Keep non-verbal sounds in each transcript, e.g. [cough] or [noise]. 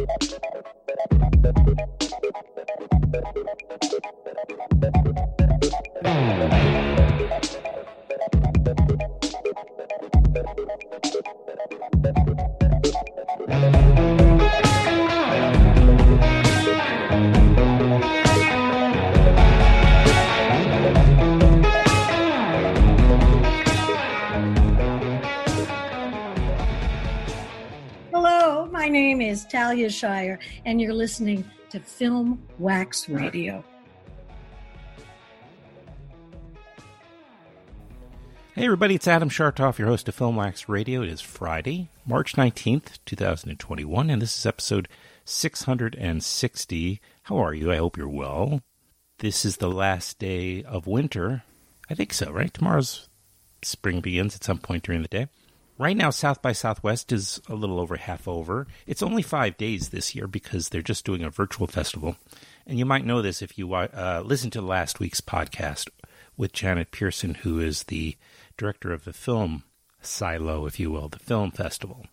Name is Talia Shire, and you're listening to Film Wax Radio. Hey everybody, it's Adam Schartoff, your host of Film Wax Radio. It is Friday, March 19th, 2021, and this is episode 660. How are you? I hope you're well. This is the last day of winter. I think so, right? Tomorrow's spring begins at some point during the day. Right now, South by Southwest is a little over half over. It's only five days this year because they're just doing a virtual festival. And you might know this if you uh, listened to last week's podcast with Janet Pierson, who is the director of the film silo, if you will, the film festival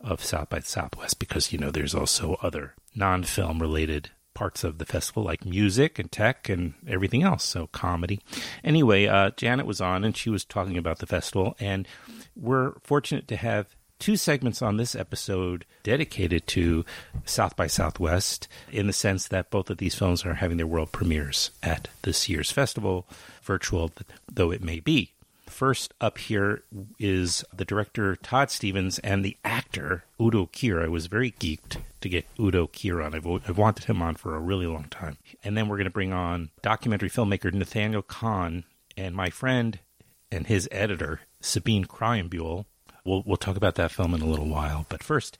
of South by Southwest, because, you know, there's also other non film related parts of the festival, like music and tech and everything else. So, comedy. Anyway, uh, Janet was on and she was talking about the festival. And we're fortunate to have two segments on this episode dedicated to South by Southwest in the sense that both of these films are having their world premieres at this year's festival, virtual though it may be. First up here is the director Todd Stephens and the actor Udo Kier. I was very geeked to get Udo Kier on. I've, I've wanted him on for a really long time. And then we're going to bring on documentary filmmaker Nathaniel Kahn and my friend and his editor Sabine Krayenbühl. We'll, we'll talk about that film in a little while. But first,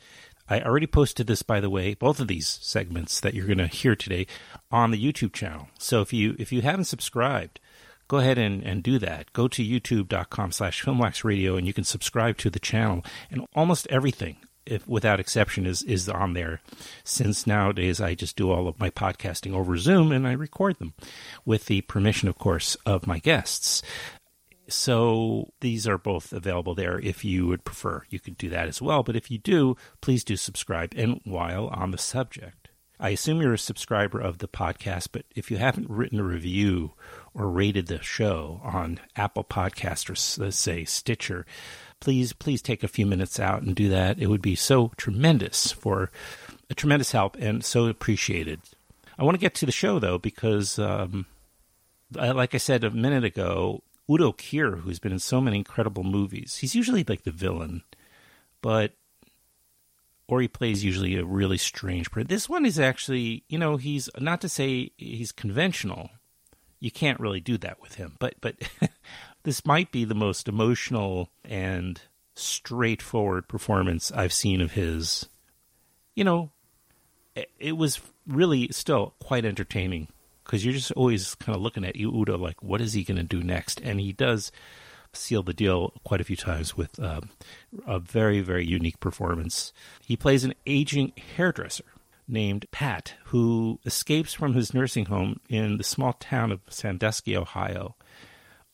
I already posted this, by the way, both of these segments that you're going to hear today on the YouTube channel. So if you if you haven't subscribed, go ahead and, and do that. Go to youtube.com slash filmwaxradio and you can subscribe to the channel. And almost everything, if without exception, is, is on there. Since nowadays I just do all of my podcasting over Zoom and I record them with the permission, of course, of my guests. So these are both available there if you would prefer. You could do that as well. But if you do, please do subscribe. And while on the subject, I assume you're a subscriber of the podcast, but if you haven't written a review or rated the show on Apple Podcast or let's say Stitcher, please please take a few minutes out and do that. It would be so tremendous for a tremendous help and so appreciated. I want to get to the show though because um, like I said a minute ago, Udo Kier, who's been in so many incredible movies. He's usually like the villain, but or he plays usually a really strange person. This one is actually, you know, he's not to say he's conventional. You can't really do that with him, but but [laughs] this might be the most emotional and straightforward performance I've seen of his. You know, it was really still quite entertaining because you're just always kind of looking at Udo like, what is he going to do next? And he does seal the deal quite a few times with uh, a very, very unique performance. He plays an aging hairdresser named Pat who escapes from his nursing home in the small town of Sandusky, Ohio.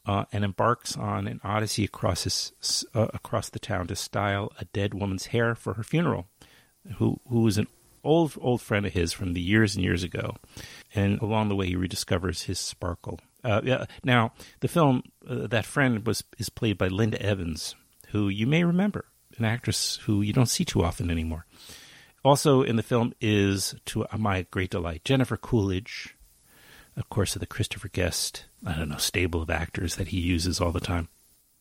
Uh, and embarks on an odyssey across his, uh, across the town to style a dead woman's hair for her funeral, who who was an old old friend of his from the years and years ago, and along the way he rediscovers his sparkle. Uh, yeah, now the film uh, that friend was is played by Linda Evans, who you may remember, an actress who you don't see too often anymore. Also in the film is, to my great delight, Jennifer Coolidge, of course, of the Christopher Guest, I don't know, stable of actors that he uses all the time.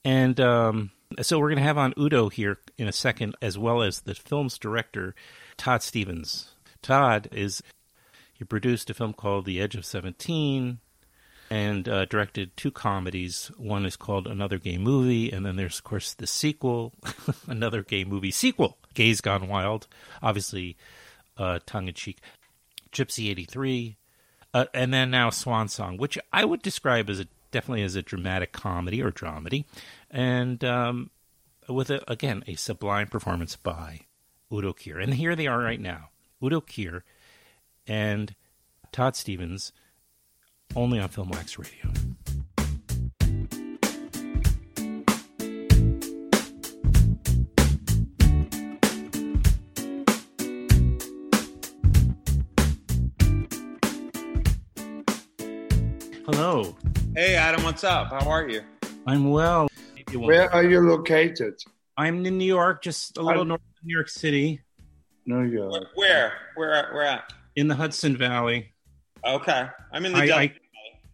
And um, so we're going to have on Udo here in a second, as well as the film's director, Todd Stephens. Todd is he produced a film called The Edge of Seventeen and uh, directed two comedies. One is called Another Gay Movie, and then there's of course the sequel, [laughs] Another Gay Movie sequel, Gays Gone Wild, obviously uh, tongue in cheek, Gypsy '83, uh, and then now Swan Song, which I would describe as a definitely as a dramatic comedy or dramedy, and um, with a, again a sublime performance by Udo Kier. And here they are right now, Udo Kier and Todd Stephens, only on FilmWax Radio. Hello. Hey, Adam, what's up? How are you? I'm well. Where are you located? I'm in New York, just a little I'm... north of New York City. New York. Where? Where? Where at? In the Hudson Valley. Okay, I'm in the. I, Delaware.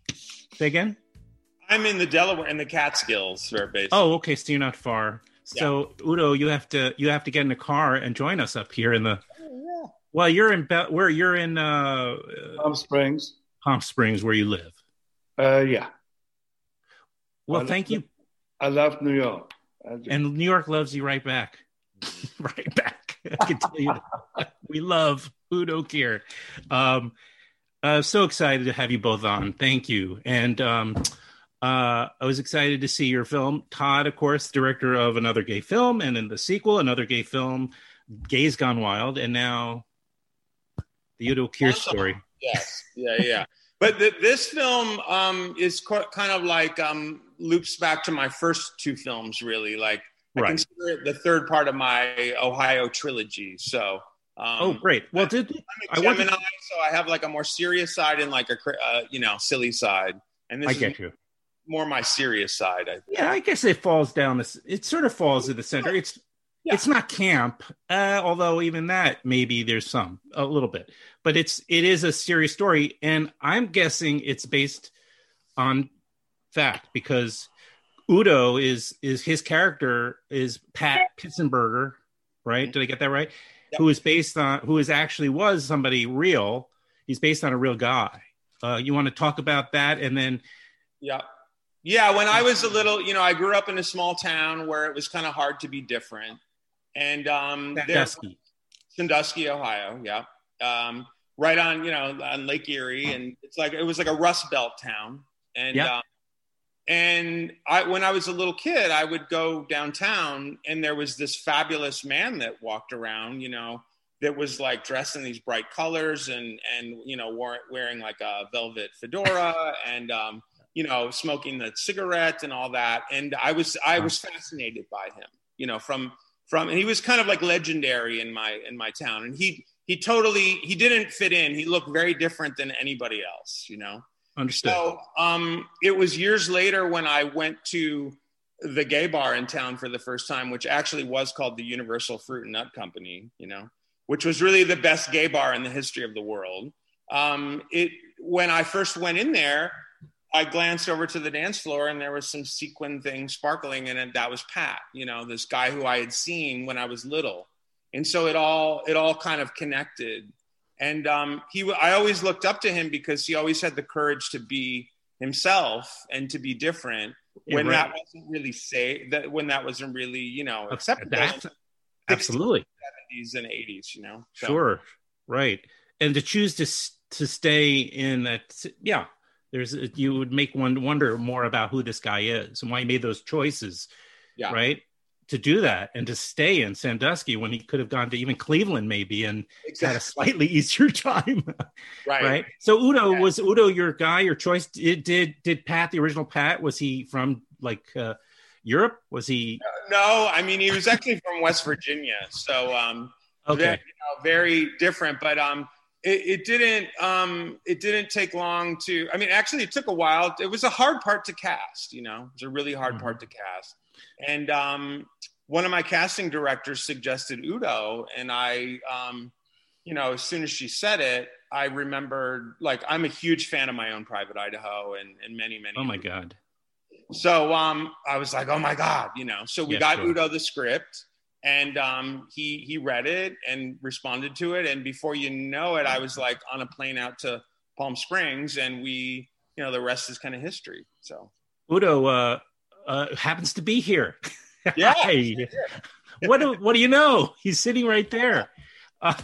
I, say again. I'm in the Delaware in the Catskills, basically. Oh, okay. So you're not far. So yeah. Udo, you have to you have to get in a car and join us up here in the. Oh, yeah. Well, you're in Be- where you're in uh, Palm Springs. Palm Springs, where you live. Uh, yeah. Well, I thank love, you. I love New York. And New York loves you right back. [laughs] right back. I can tell you. we love Udo Kier. Um, uh, so excited to have you both on. Thank you. And um, uh, I was excited to see your film. Todd, of course, director of another gay film, and in the sequel, another gay film, Gays Gone Wild, and now the Udo Kier story. Yes, yeah, yeah. But the, this film um, is co- kind of like um, loops back to my first two films, really. Like I consider it the third part of my Ohio trilogy. So. Um, oh, great! Well, did I'm a Gemini, I to... so I have like a more serious side and like a uh, you know silly side, and this I is you. more my serious side. I yeah, I guess it falls down. This it sort of falls in the center. It's yeah. it's not camp, uh, although even that maybe there's some a little bit, but it's it is a serious story, and I'm guessing it's based on fact because Udo is is his character is Pat Pitsenbarger, right? Mm-hmm. Did I get that right? Yep. Who is based on who is actually was somebody real. He's based on a real guy. Uh, you want to talk about that, and then yeah, yeah. When I was a little, you know, I grew up in a small town where it was kind of hard to be different, and um, Sandusky, Sandusky, Ohio. Yeah, um, right on you know on Lake Erie, and it's like it was like a Rust Belt town, and yep. um, and I, when I was a little kid, I would go downtown, and there was this fabulous man that walked around, you know, that was like dressed in these bright colors and and you know wearing like a velvet fedora [laughs] and um, you know smoking the cigarette and all that. And I was I was fascinated by him, you know, from from and he was kind of like legendary in my in my town. And he he totally he didn't fit in. He looked very different than anybody else, you know. Understood. So um, it was years later when I went to the gay bar in town for the first time, which actually was called the Universal Fruit and Nut Company, you know, which was really the best gay bar in the history of the world. Um, it when I first went in there, I glanced over to the dance floor and there was some sequin thing sparkling in it. That was Pat, you know, this guy who I had seen when I was little, and so it all it all kind of connected and um, he I always looked up to him because he always had the courage to be himself and to be different yeah, when right. that wasn't really say that when that wasn't really you know acceptable. absolutely, seventies and eighties, you know. So. Sure, right, and to choose to to stay in that, yeah. There's you would make one wonder more about who this guy is and why he made those choices, yeah. right? to do that and to stay in Sandusky when he could have gone to even Cleveland maybe and exactly. had a slightly [laughs] easier time. right. Right. So Udo yeah. was Udo your guy, your choice. Did, did did Pat the original Pat was he from like uh, Europe? Was he? No, I mean he was actually from West Virginia. So um, okay, very, you know, very different. But um, it, it, didn't um, it didn't take long to. I mean, actually, it took a while. It was a hard part to cast. You know, it's a really hard mm-hmm. part to cast. And um, one of my casting directors suggested Udo, and I, um, you know, as soon as she said it, I remembered like I'm a huge fan of my own Private Idaho and, and many many. Oh my god! So um, I was like, oh my god, you know. So we got sure. Udo the script, and um, he he read it and responded to it, and before you know it, I was like on a plane out to Palm Springs, and we, you know, the rest is kind of history. So Udo, uh, uh, happens to be here. [laughs] Yeah. what do what do you know? He's sitting right there. Uh,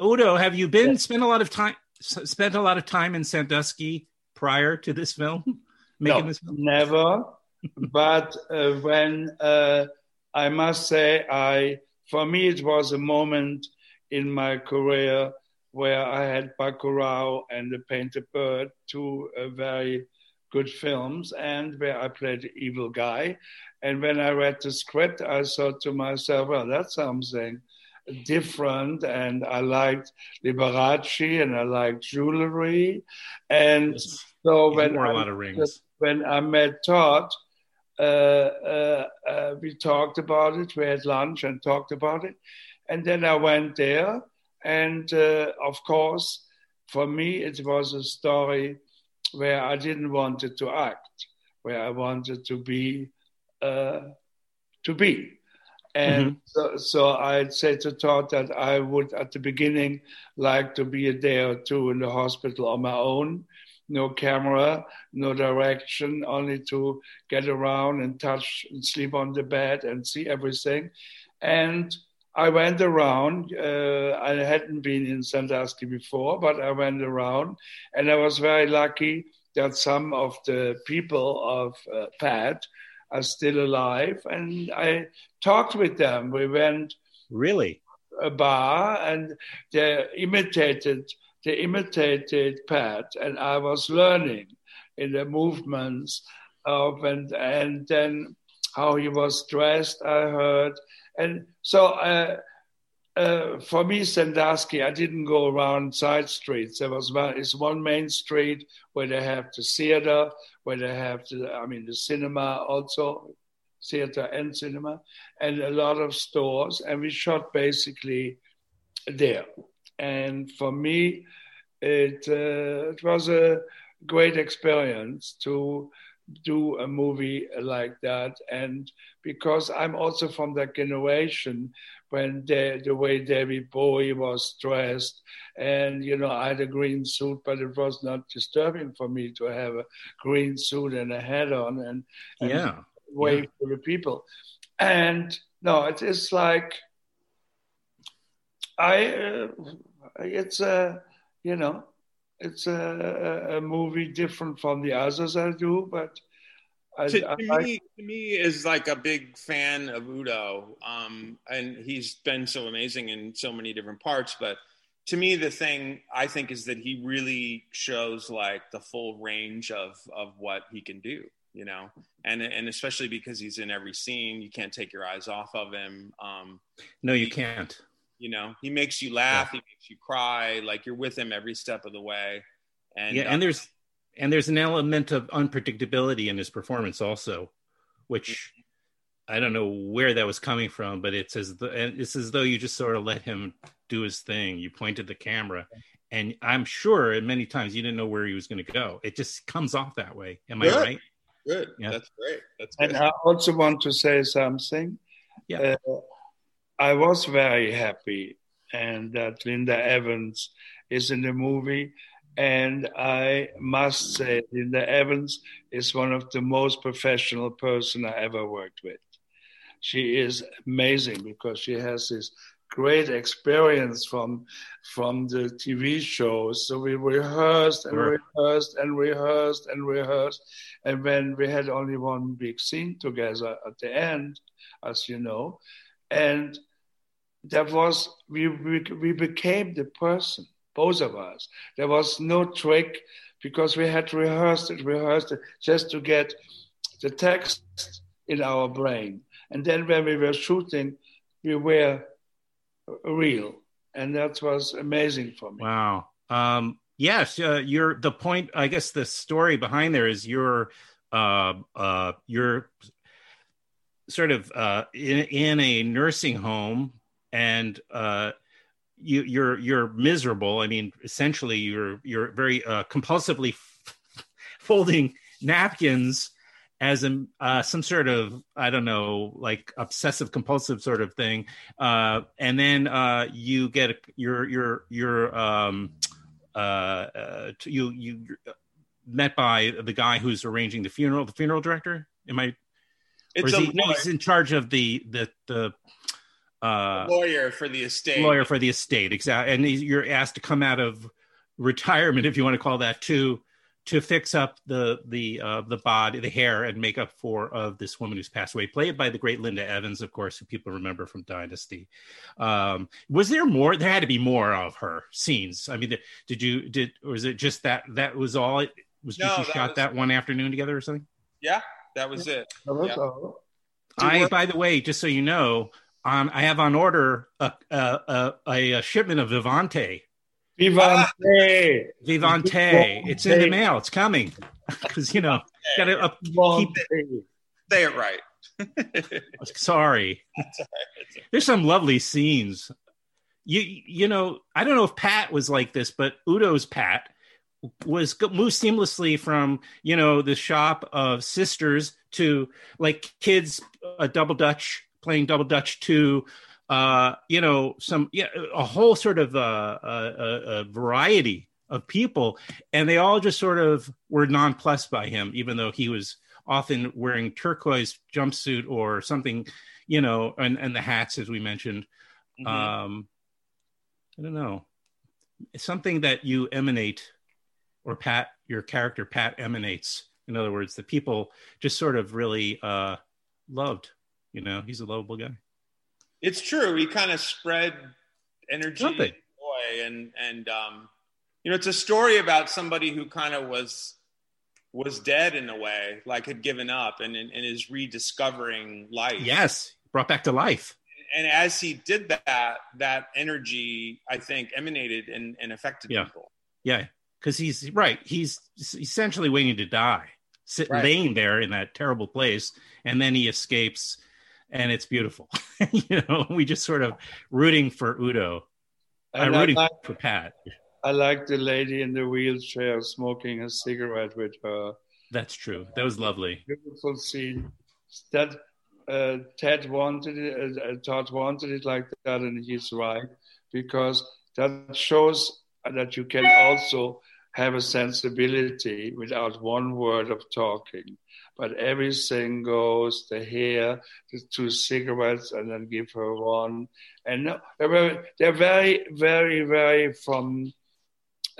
Udo, have you been spent a lot of time spent a lot of time in Sandusky prior to this film? Making no, this film? never. but uh, when uh, I must say, I for me it was a moment in my career where I had Bacurau and The Painted Bird, two uh, very good films and where I played the evil guy. And when I read the script, I thought to myself, well, that's something. different, and I liked Liberace and I liked jewelry, and Yes. so when I, lot of rings. when I met Todd, we talked about it. We had lunch and talked about it, and then I went there, and uh, of course, for me, it was a story where I didn't want it to act, where I wanted to be uh, to be. And so, so I said to Todd that I would, at the beginning, like to be a day or two in the hospital on my own, no camera, no direction, only to get around and touch and sleep on the bed and see everything. And I went around. Uh, I hadn't been in Sandusky before, but I went around, and I was very lucky that some of the people of uh, Pat are still alive, and I talked with them. We went Really? a bar, and they imitated they imitated Pat, and I was learning in the movements of and and then how he was dressed. I heard, and so. Uh, uh, for me, Sandusky, I didn't go around side streets. There was one, it's one main street where they have the theater, where they have the, I mean, the cinema also, theater and cinema, and a lot of stores. And we shot basically there. And for me, it uh, it was a great experience to do a movie like that. And because I'm also from that generation when the, the way David Bowie was dressed, and you know, I had a green suit, but it was not disturbing for me to have a green suit and a hat on and, and Yeah. wave Yeah. to the people. And no, it is like I. Uh, it's a you know, it's a, a movie different from the others I do, but I, to, to like- me, to me is like a big fan of Udo, um, and he's been so amazing in so many different parts. But to me, the thing I think is that he really shows like the full range of of what he can do, you know, and and especially because he's in every scene, you can't take your eyes off of him. Um, No, you can't. You know, he makes you laugh, he makes you cry, like you're with him every step of the way. And yeah, uh, and there's and there's an element of unpredictability in his performance also, which I don't know where that was coming from, but it's as the, and it's as though you just sort of let him do his thing. You pointed the camera, and I'm sure many times you didn't know where he was going to go. It just comes off that way. Am I right? good. Yeah. That's great. That's good. And I also want to say something. Yeah. Uh, I was very happy, and that Linda Evans is in the movie. And I must say, Linda Evans is one of the most professional person I ever worked with. She is amazing because she has this great experience from from the TV shows. So we rehearsed and Sure. rehearsed and rehearsed and rehearsed. And when we had only one big scene together at the end, as you know, and that was we we, we became the person, both of us. There was no trick because we had rehearsed it, rehearsed it just to get the text in our brain. And then when we were shooting, we were real, and that was amazing for me. Wow. Um, yes, uh, you're the point. I guess the story behind there is you're uh, uh, you're sort of uh, in, in a nursing home, and uh, you, you're you're miserable. I mean, essentially, you're you're very uh, compulsively [laughs] folding napkins as a, uh, some sort of I don't know, like obsessive compulsive sort of thing, uh, and then uh, you get your your your um, uh, uh, you you met by the guy who's arranging the funeral, the funeral director. Am I? or it's is a he, no, he's in charge of the the the uh, lawyer for the estate. lawyer for the estate exactly and you're asked to come out of retirement if you want to call that to to fix up the the uh, the body the hair and makeup for of this woman who's passed away played by the great linda evans of course who people remember from dynasty um was there more there had to be more of her scenes i mean did you did or was it just that that was all it was No, just you that shot was- that one afternoon together or something Yeah, that was it. That was Yeah. I, by the way, just so you know, on I have on order a a, a, a shipment of Vivante. Vivante. Ah! Vivante. It's in the mail. It's coming. [laughs] Because you know, gotta up, keep Say it right. [laughs] Sorry. There's some lovely scenes. You you know, I don't know if Pat was like this, but Udo's Pat was moved seamlessly from you know the shop of sisters to like kids a double dutch playing double dutch to uh you know some yeah a whole sort of uh, a, a variety of people and they all just sort of were nonplussed by him even though he was often wearing turquoise jumpsuit or something you know and and the hats as we mentioned mm-hmm. um i don't know it's something that you emanate or Pat, your character Pat emanates. In other words, the people just sort of really uh, loved. You know, he's a lovable guy. It's true. He kind of spread energy, and joy, and and um, you know, it's a story about somebody who kind of was was dead in a way, like had given up, and and, and is rediscovering life. Yes, brought back to life. And as he did that, that energy, I think, emanated and, and affected yeah. people. Yeah, because he's right. He's essentially waiting to die, sit, right. laying there in that terrible place, and then he escapes, and it's beautiful. [laughs] you know, we just sort of rooting for Udo. I'm rooting like, for Pat. I like the lady in the wheelchair smoking a cigarette with her. That's true. That was lovely. Beautiful scene. That uh, Ted wanted it. Uh, Todd wanted it like that, and he's right because that shows that you can also have a sensibility without one word of talking. But everything goes the hair, the two cigarettes, and then give her one. And they're they're very, very, very from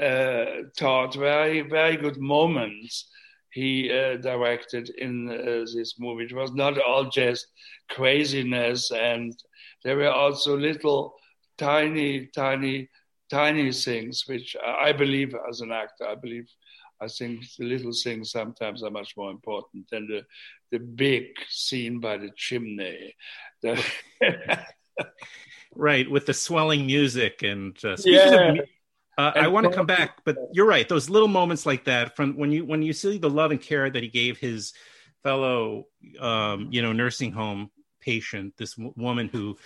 uh, taught, very, very good moments he uh, directed in uh, this movie. It was not all just craziness, and there were also little tiny, tiny tiny things, which I believe as an actor, I believe, I think the little things sometimes are much more important than the the big scene by the chimney. [laughs] The right, with the swelling music and uh, yeah. of. Uh, I want to come back, but you're right. Those little moments like that, from when you when you see the love and care that he gave his fellow, um, you know, nursing home patient, this w- woman who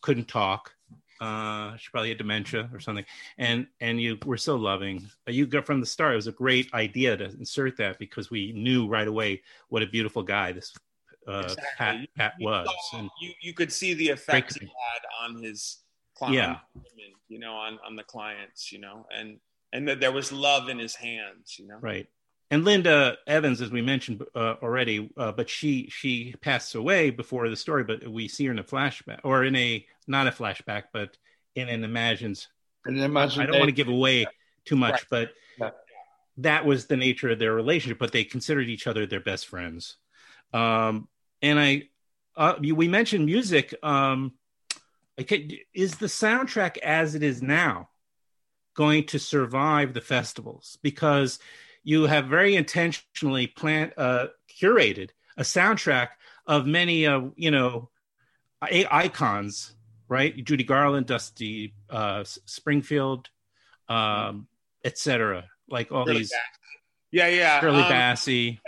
couldn't talk, uh, she probably had dementia or something, and and you were so loving. You got from the start. It was a great idea to insert that because we knew right away what a beautiful guy this uh, exactly. Pat, Pat was. Saw, and you you could see the effect he had on his client, yeah. you know, on on the clients, you know, and and that there was love in his hands, you know, right and Linda Evans, as we mentioned uh, already, uh, but she she passed away before the story. But we see her in a flashback, or in a not a flashback, but in an imagines. An imagine. I don't want to give away too much, right. but yeah. that was the nature of their relationship. But they considered each other their best friends. Um, and I, uh, we mentioned music. Um, okay, is the soundtrack as it is now going to survive the festivals? Because you have very intentionally plant uh, curated a soundtrack of many uh, you know icons right judy garland dusty uh, springfield um, etc like all these yeah yeah Shirley um, Bassey.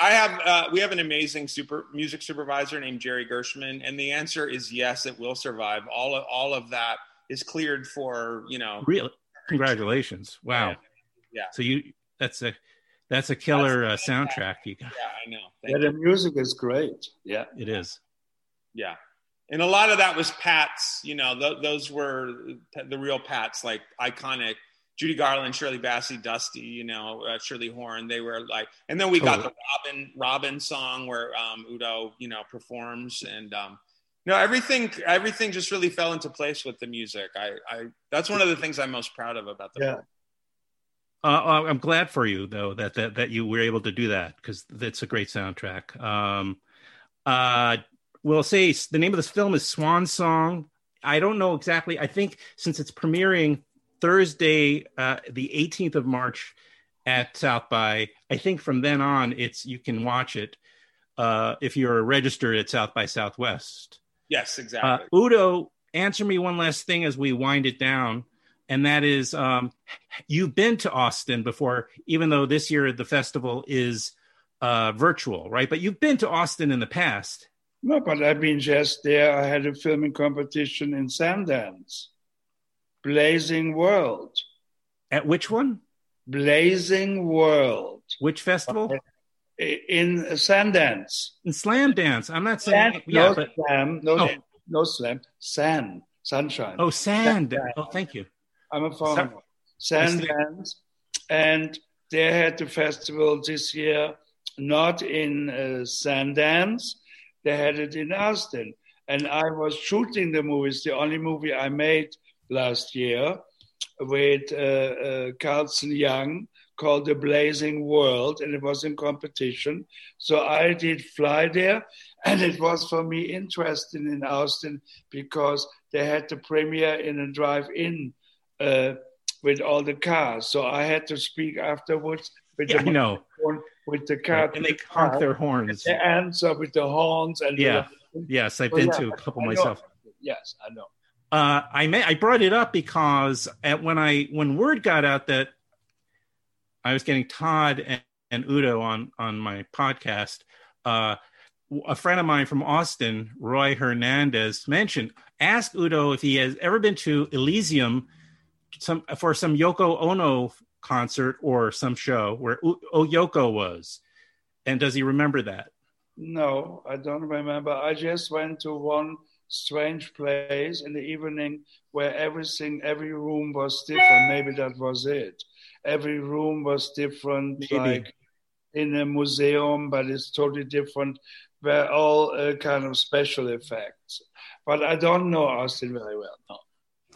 I have uh, we have an amazing super music supervisor named Jerry Gershman, and the answer is yes, it will survive. All of all of that is cleared for you know. Really, congratulations! Wow. Yeah. yeah. So you that's a that's a killer that's uh, soundtrack. You got. Yeah, I know. Thank yeah, you. the music is great. Yeah, it is. Yeah, and a lot of that was Pat's. You know, th- those were the real Pats, like iconic. Judy Garland, Shirley Bassey, Dusty, you know, uh, Shirley Horn. They were like, and then we got the Robin Robin song where um, Udo, you know, performs, and um, no, everything everything just really fell into place with the music. I, I that's one of the things I'm most proud of about the yeah. Uh, uh, I'm glad for you though that that that you were able to do that because it's a great soundtrack. Um, uh, we'll say the name of this film is Swan Song. I don't know exactly. I think since it's premiering Thursday, uh, the 18th of March at South by, I think from then on it's you can watch it uh, if you're registered at South by Southwest. Yes, Uh, exactly. Udo, answer me one last thing as we wind it down, and that is, um, you've been to Austin before, even though this year the festival is uh, virtual, right? But you've been to Austin in the past. No, but I've been just there. I had a filming competition in Sundance. Blazing World. At which one? Blazing World. Which festival? In Sundance. In Slam Dance. I'm not saying, Sand, yeah, no but slam, no, Oh. no slam, sand, sunshine. oh, sand. Sand. Oh, thank you. I'm a. Sun- Sundance, and they had the festival this year, not in uh, Sundance. They had it in Austin, and I was shooting the movie. It's the only movie I made last year with uh, uh, Carlson Young called The Blazing World, and it was in competition. So I did fly there, and it was for me interesting in Austin because they had the premiere in a drive-in uh, with all the cars. So I had to speak afterwards with Yeah, I know. With the car. And they honk their horns. the answer with the horns and the- Yeah. Yes, I've Oh, been yeah, to a couple I know. myself. Yes, I know. Uh, I may I brought it up because at, when I when word got out that I was getting Todd and, and Udo on on my podcast, uh, a friend of mine from Austin, Roy Hernandez, mentioned ask Udo if he has ever been to Elysium some for some Yoko Ono concert or some show where U- oh, Yoko was, and does he remember that? No, I don't remember. I just went to one strange place in the evening where everything, every room was different. Maybe that was it. Every room was different, Maybe. like in a museum, but it's totally different. Were all uh, kind of special effects. But I don't know Austin very well. No.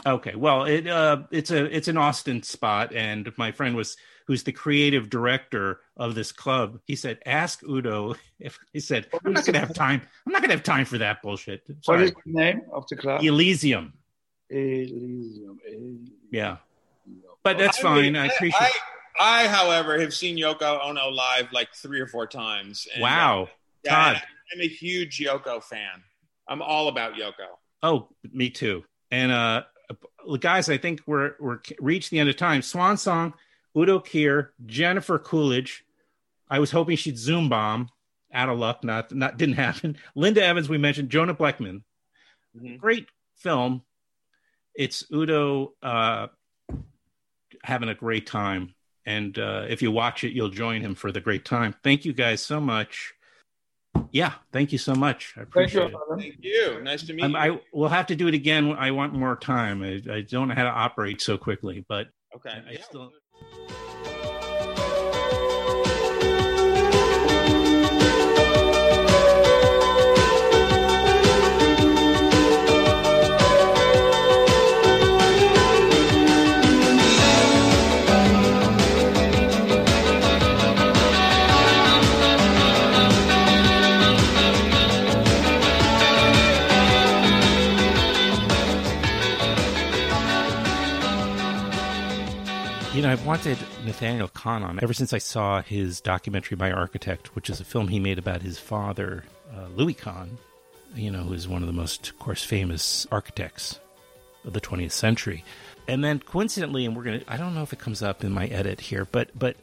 Okay, well, it uh, it's a it's an Austin spot, and my friend was who's the creative director of this club. He said, "Ask Udo if he said I'm not gonna have time. I'm not gonna have time for that bullshit." What Sorry, is the name of the club? Elysium. Elysium. Elysium. Yeah, but that's I fine. mean, I appreciate. I, I, however, have seen Yoko Ono live like three or four times. and, uh, wow, yeah, Todd. I'm a huge Yoko fan. I'm all about Yoko. Oh, me too. And uh, guys, I think we're we're reached the end of time. Swan Song, Udo Kier, Jennifer Coolidge. I was hoping she'd zoom bomb. Out of luck, not not didn't happen. [laughs] Linda Evans, we mentioned Jonah Blechman. Mhm. Great film. It's Udo uh, having a great time, and uh, if you watch it, you'll join him for the great time. Thank you guys so much. Yeah, thank you so much. I Thank appreciate you, it. Thank you. Nice to meet Um, you. I will have to do it again. I want more time. I, I don't know how to operate so quickly, but okay. I Yeah. still. Know, I've wanted Nathaniel Kahn on ever since I saw his documentary My Architect, which is a film he made about his father, uh, Louis Kahn, you know, who is one of the most, of course, famous architects of the 20th century. And then coincidentally, and we're going to, I don't know if it comes up in my edit here, but, but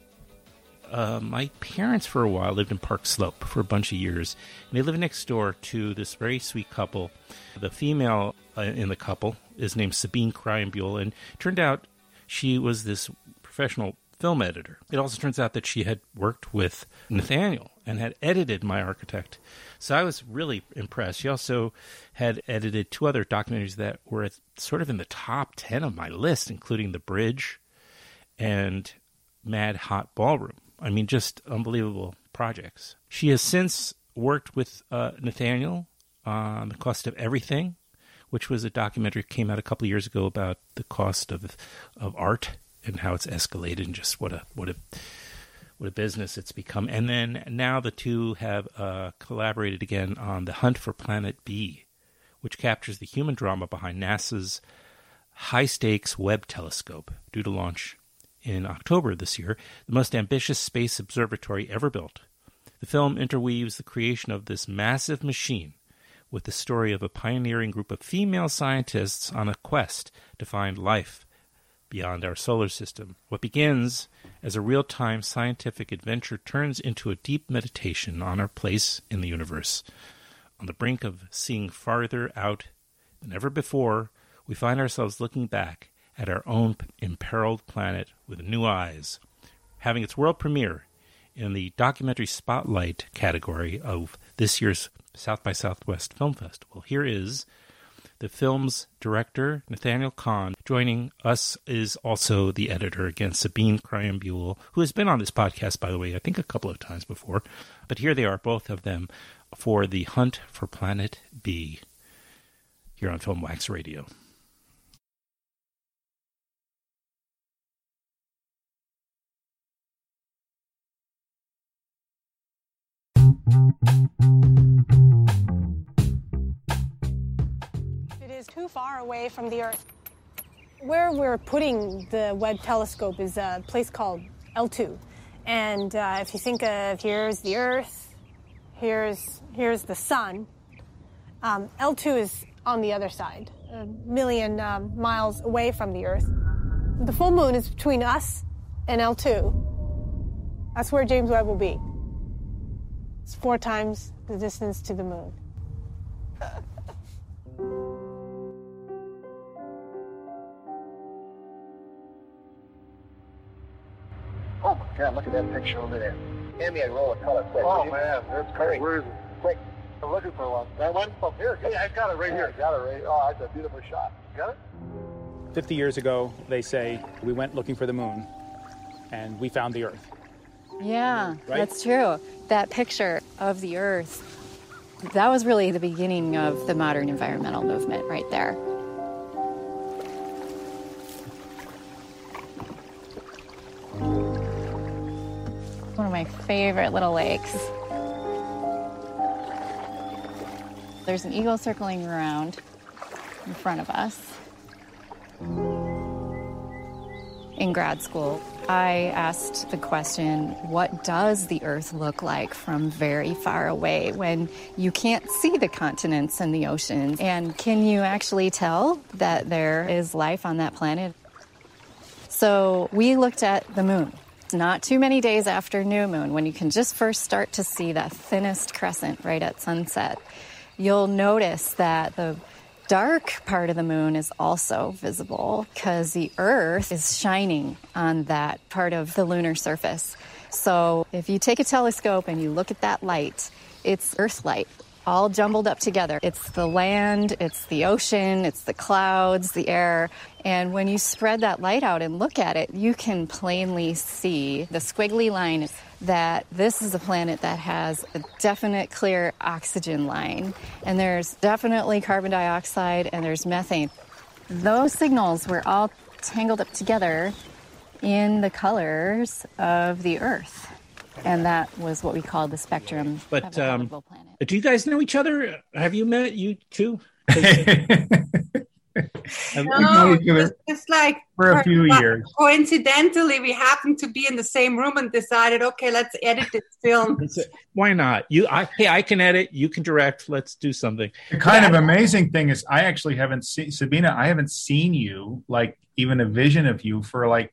uh, my parents for a while lived in Park Slope for a bunch of years. And they lived next door to this very sweet couple. The female uh, in the couple is named Sabine Krayenbühl, and turned out she was this professional film editor. It also turns out that she had worked with Nathaniel and had edited My Architect. So I was really impressed. She also had edited two other documentaries that were at, sort of in the top 10 of my list, including The Bridge and Mad Hot Ballroom. I mean, just unbelievable projects. She has since worked with uh, Nathaniel on The Cost of Everything, which was a documentary that came out a couple of years ago about the cost of of art and how it's escalated and just what a what a what a business it's become. And then now the two have uh, collaborated again on The Hunt for Planet B, which captures the human drama behind NASA's high stakes Webb telescope, due to launch in October this year, the most ambitious space observatory ever built. The film interweaves the creation of this massive machine with the story of a pioneering group of female scientists on a quest to find life beyond our solar system. What begins as a real time scientific adventure turns into a deep meditation on our place in the universe. On the brink of seeing farther out than ever before, we find ourselves looking back at our own imperiled planet with new eyes. Having its world premiere in the documentary spotlight category of this year's South by Southwest Film Festival. Here is the film's director, Nathaniel Kahn. Joining us is also the editor again, Sabine Krayenbühl, who has been on this podcast, by the way, I think a couple of times before. But here they are, both of them, for the Hunt for Planet B here on Film Wax Radio. Too far away from the Earth. Where we're putting the Webb telescope is a place called L2. And uh, if you think of here's the Earth, here's, here's the Sun, um, L2 is on the other side, a million um, miles away from the Earth. The full moon is between us and L2. That's where James Webb will be. It's four times the distance to the moon. [laughs] God, look at that picture over there. Hand me a roll of color quick. Oh will you? man, that's Hurry. great. Where is it? Quick. I'm looking for one. That one? Oh, here. Hey, I got it right here. I got it right. Oh, that's a beautiful shot. Got it? 50 years ago, they say we went looking for the moon and we found the Earth. Yeah, Right? that's true. That picture of the Earth, that was really the beginning of the modern environmental movement right there. My favorite little lakes. There's an eagle circling around in front of us. In grad school, I asked the question what does the Earth look like from very far away when you can't see the continents and the oceans? And can you actually tell that there is life on that planet? So we looked at the moon. Not too many days after new moon, when you can just first start to see that thinnest crescent right at sunset, you'll notice that the dark part of the moon is also visible because the Earth is shining on that part of the lunar surface. So if you take a telescope and you look at that light, it's Earth light. All jumbled up together. It's the land, it's the ocean, it's the clouds, the air. And when you spread that light out and look at it, you can plainly see the squiggly line that this is a planet that has a definite clear oxygen line. And there's definitely carbon dioxide and there's methane. Those signals were all tangled up together in the colors of the Earth. And that was what we called the spectrum But, of a um, planet. Do you guys know each other? Have you met you two? [laughs] No, it just like for a few years. Coincidentally, we happened to be in the same room and decided, okay, let's edit this film. [laughs] Why not? You, I, hey, I can edit. You can direct. Let's do something. The kind of amazing thing is, I actually haven't seen Sabina. I haven't seen you like even a vision of you for like,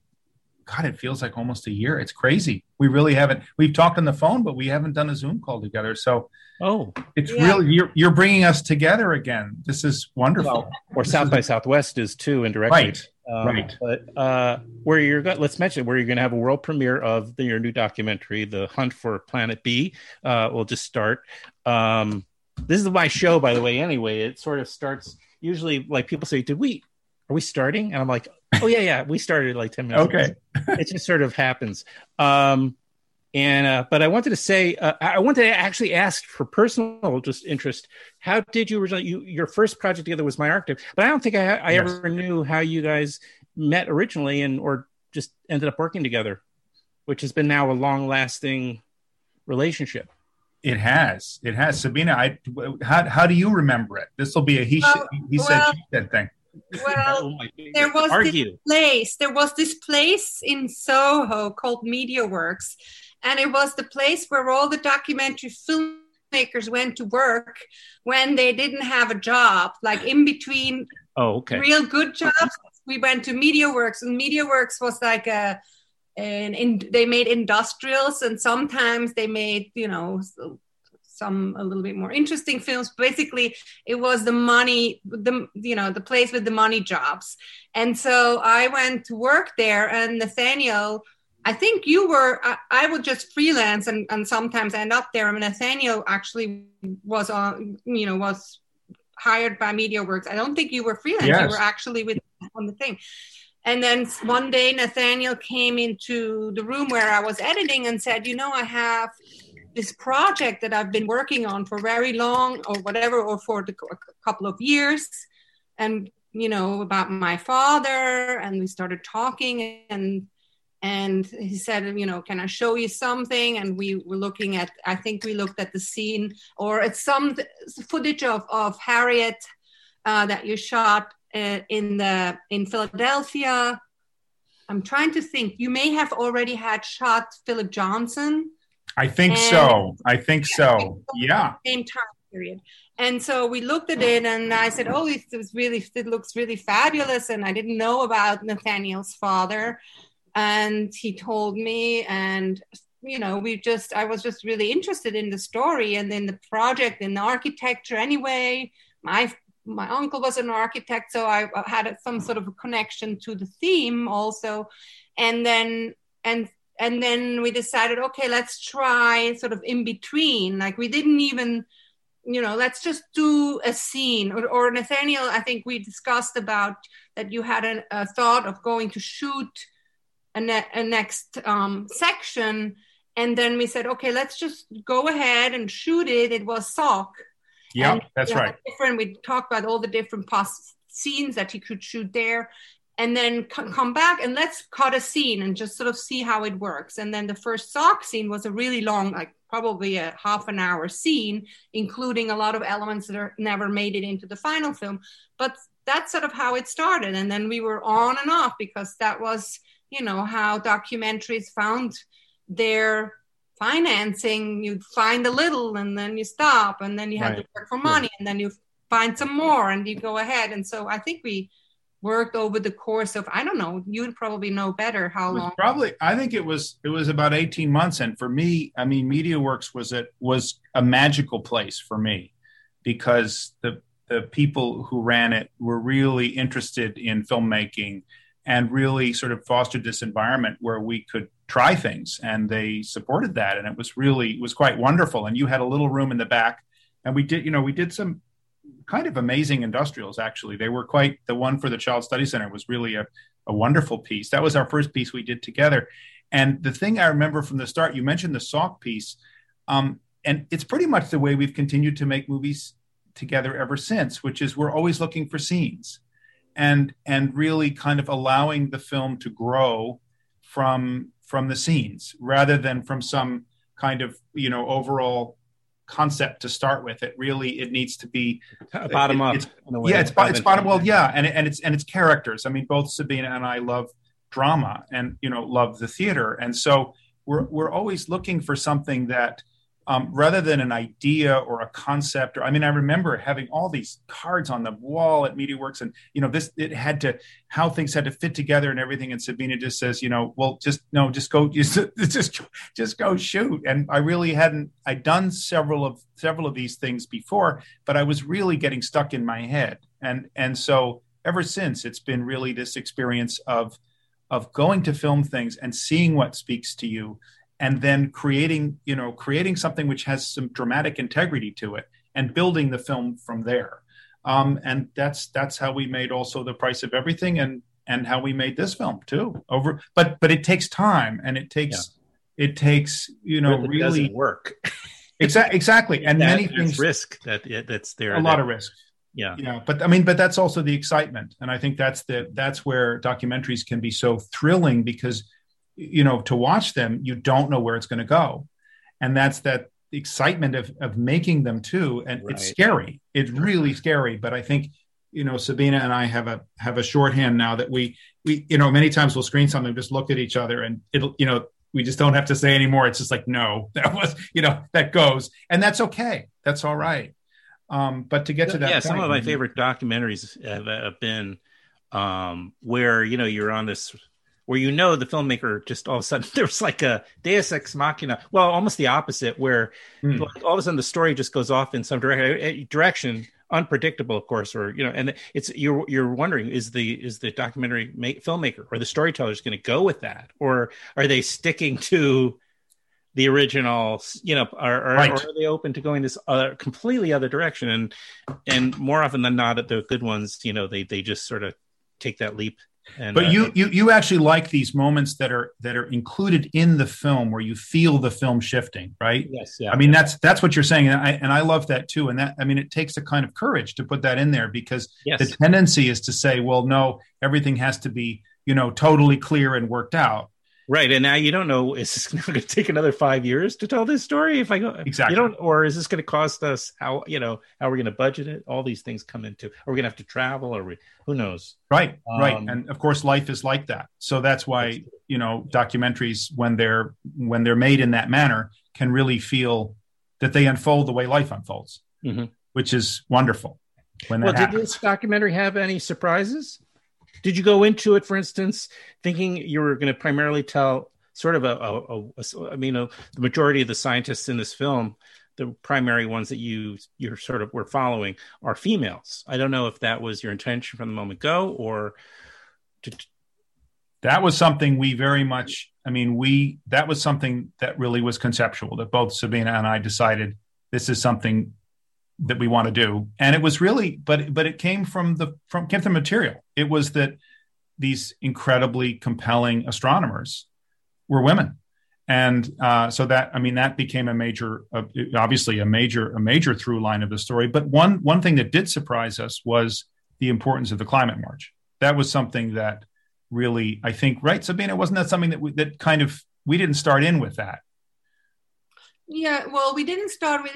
God, it feels like almost a year. It's crazy. We really haven't. We've talked on the phone, but we haven't done a Zoom call together. So Oh, it's Yeah. really you're you're bringing us together again. This is wonderful. well, or This South is- by Southwest is too indirectly. Right. Um, Right. But uh, where you're go- let's mention where you're going to have a world premiere of the, your new documentary, The Hunt for Planet B. Uh, we'll just start. Um, this is my show, by the way. Anyway, it sort of starts usually like people say, "Did we? Are we starting?" And I'm like, "Oh yeah, yeah, we started like ten minutes." Okay. [laughs] it just sort of happens. Um, and uh, but I wanted to say, uh, I wanted to actually ask for personal just interest. How did you originally? You, your first project together was My Architect, but I don't think I, I Yes. ever knew how you guys met originally, and or just ended up working together, which has been now a long lasting relationship. It has. It has. Sabina, I how how do you remember it? This will be a he Well- he said well- she said thing. Well, Oh, there was argue. this place. There was this place in Soho called Media Works, and it was the place where all the documentary filmmakers went to work when they didn't have a job, like in between Oh, okay. real good jobs. We went to MediaWorks, and MediaWorks was like a, and in, they made industrials, and sometimes they made you know some a little bit more interesting films. Basically, it was the money, the you know the place with the money jobs, and so I went to work there, and Nathaniel. I think you were. I, I would just freelance and, and sometimes end up there. I mean, Nathaniel actually was on. You know, was hired by MediaWorks. I don't think you were freelance. Yes. You were actually with on the thing. And then one day Nathaniel came into the room where I was editing and said, "You know, I have this project that I've been working on for very long, or whatever, or for the, a couple of years, and you know about my father." And we started talking, and and he said, "You know, can I show you something?" And we were looking at, I think we looked at the scene, or at some footage of of Harriet uh, that you shot uh, in the in Philadelphia. I'm trying to think. You may have already had shot Philip Johnson I think And- so. I think so. Yeah. same time period. And so we looked at it, and I said, "Oh, it was really, it looks really fabulous." And I didn't know about Nathaniel's father, and he told me, and you know, we just, I was just really interested in the story and in the project and the architecture. Anyway, my my uncle was an architect, so I had some sort of a connection to the theme also, and then and and then we decided okay let's try sort of in between. Like we didn't even you know let's just do a scene. Or, or nathaniel i think we discussed about that you had a, a thought of going to shoot a, ne- a next um, section. And then we said okay let's just go ahead and shoot it. It was Salk Yeah, that's right. Different. We talked about all the different pos- scenes that he could shoot there, and then c- mm. come back and let's cut a scene and just sort of see how it works. And then the first Salk scene was a really long, like probably a half an hour scene, including a lot of elements that are never made it into the final film. But that's sort of how it started, and then we were on and off because that was, you know, how documentaries found their financing you find a little and then you stop and then you have Right. to work for money and then you find some more and you go ahead and so i think we worked over the course of i don't know you'd probably know better how long. probably I think it was it was about 18 months. And for me I mean MediaWorks was it was a magical place for me because the the people who ran it were really interested in filmmaking and really sort of fostered this environment where we could try things. And they supported that. And it was really it was quite wonderful. And you had a little room in the back. And we did you know we did some kind of amazing industrials actually. They were quite the one for the child study center was really a, a wonderful piece. That was our first piece we did together. And the thing i remember from the start you mentioned the Salk piece um, and it's pretty much the way we've continued to make movies together ever since which is we're always looking for scenes and and really kind of allowing the film to grow from from the scenes rather than from some kind of you know overall concept to start with it really it needs to be Bottom it- up, it's- in a way, yeah it's, it's bottom well yeah and, and it's and it's characters. I mean both sabina and i love drama and you know love the theater. And so we're we're always looking for something that um, rather than an idea or a concept or i mean i remember having all these cards on the wall at mediaworks and you know this it had to how things had to fit together and everything and sabina just says you know well just no just go [laughs] just just just go shoot. And i really hadn't i'd done several of several of these things before but i was really getting stuck in my head. And and so ever since it's been really this experience of of going to film things and seeing what speaks to you and then creating you know creating something which has some dramatic integrity to it and building the film from there. Um, and that's that's how we made also the price of everything and and how we made this film too over but but it takes time and it takes it takes you know it really work. Exactly exactly. [laughs] And That- many things risk that yeah, that's there a lot of risk. Yeah. Yeah but i mean but that's also the excitement. And i think that's the that's where documentaries can be so thrilling because you know to watch them you don't know where it's going to go. And that's that excitement of of making them too. And it's scary. It's really scary. But i think you know sabina and i have a have a shorthand now that we we you know many times we'll screen something just look at each other and it'll you know we just don't have to say anymore. It's just like no [laughs] that was you know that goes. And that's okay. That's all right. Um, but to get to that, yeah, point, some of my favorite documentaries have, have been um, where you know you're on this, where you know the filmmaker just all of a sudden [laughs] there's like a Deus ex machina. Well, almost the opposite, where Hmm. like, all of a sudden the story just goes off in some direct, direction, unpredictable, of course, or you know, and it's you're you're wondering is the is the documentary make, filmmaker or the storyteller is going to go with that, or are they sticking to the original you know are, are, Right. or are they open to going this other completely other direction and and more often than not at the good ones you know they they just sort of take that leap and but uh, you, you you actually like these moments that are that are included in the film where you feel the film shifting, right? yes yeah I mean that's that's what you're saying, and I and I love that too. And that I mean it takes a kind of courage to put that in there because Yes. the tendency is to say, well, no, everything has to be you know totally clear and worked out. Right and now you don't know is this [laughs] going to take another five years to tell this story if i go Exactly. you don't or is this going to cost us how you know how are we going to budget it all these things come into are we going to have to travel or we who knows Right, right, Um, and of course, life is like that. So that's why you know documentaries, when they're when they're made in that manner, can really feel that they unfold the way life unfolds, Mhm. which is wonderful. When well did this documentary have any surprises did you go into it for instance thinking you were going to primarily tell sort of a, a, a- a- I mean uh, the majority of the scientists in this film the primary ones that you you're sort of were following are females. I don't know if that was your intention from the moment go or to, that was something we very much i mean we that was something that really was conceptual that both sabina and i decided this is something that we want to do. And it was really but but it came from the from came from material. It was that these incredibly compelling astronomers were women. And uh, so that i mean that became a major uh, obviously a major a major through line of the story. But one one thing that did surprise us was the importance of the climate march. That was something that really i think right sabina wasn't that something that we, that kind of we didn't start in with that Yeah, well, we didn't start with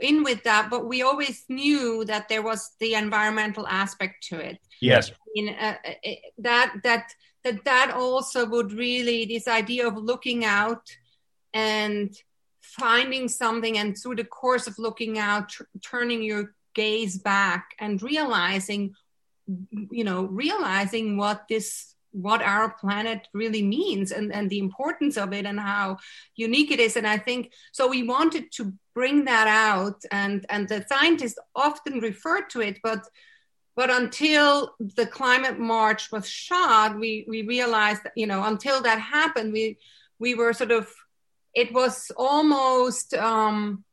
in with that, but we always knew that there was the environmental aspect to it. yes In uh, uh, that that that that also would really this idea of looking out and finding something, and through the course of looking out, tr- turning your gaze back and realizing, you know, realizing what this what our planet really means and, and the importance of it and how unique it is. And i think so we wanted to bring that out and and the scientists often refer to it but but until the climate march was shot we we realized that, you know until that happened we we were sort of it was almost um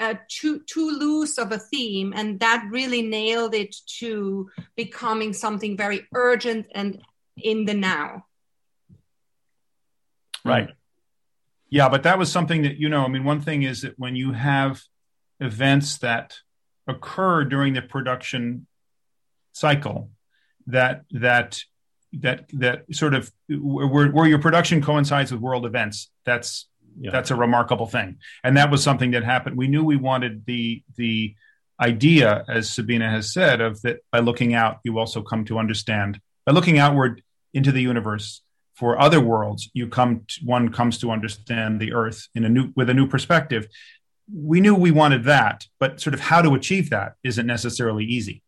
uh, too too loose of a theme. And that really nailed it to becoming something very urgent and in the now Right. Yeah, but that was something that, you know, I mean, one thing is that when you have events that occur during the production cycle, that, that, that, that sort of where, where your production coincides with world events, that's, Yeah. that's a remarkable thing. And that was something that happened. We knew we wanted the, the idea, as Sabina has said, of that by looking out, you also come to understand, by looking outward into the universe, for other worlds you come to, one comes to understand the earth in a new with a new perspective. We knew we wanted that but sort of how to achieve that isn't necessarily easy.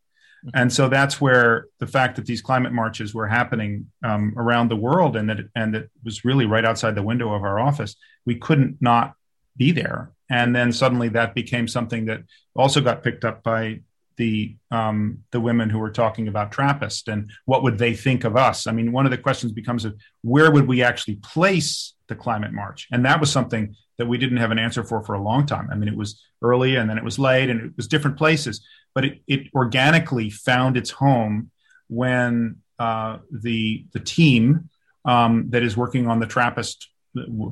And so that's where the fact that these climate marches were happening um, around the world and that it, and that was really right outside the window of our office we couldn't not be there. And then suddenly that became something that also got picked up by the um, the women who were talking about Trappist and what would they think of us? I mean, one of the questions becomes of where would we actually place the climate march? And that was something that we didn't have an answer for for a long time. I mean, it was early and then it was late and it was different places, but it, it organically found its home when uh, the the team um, that is working on the Trappist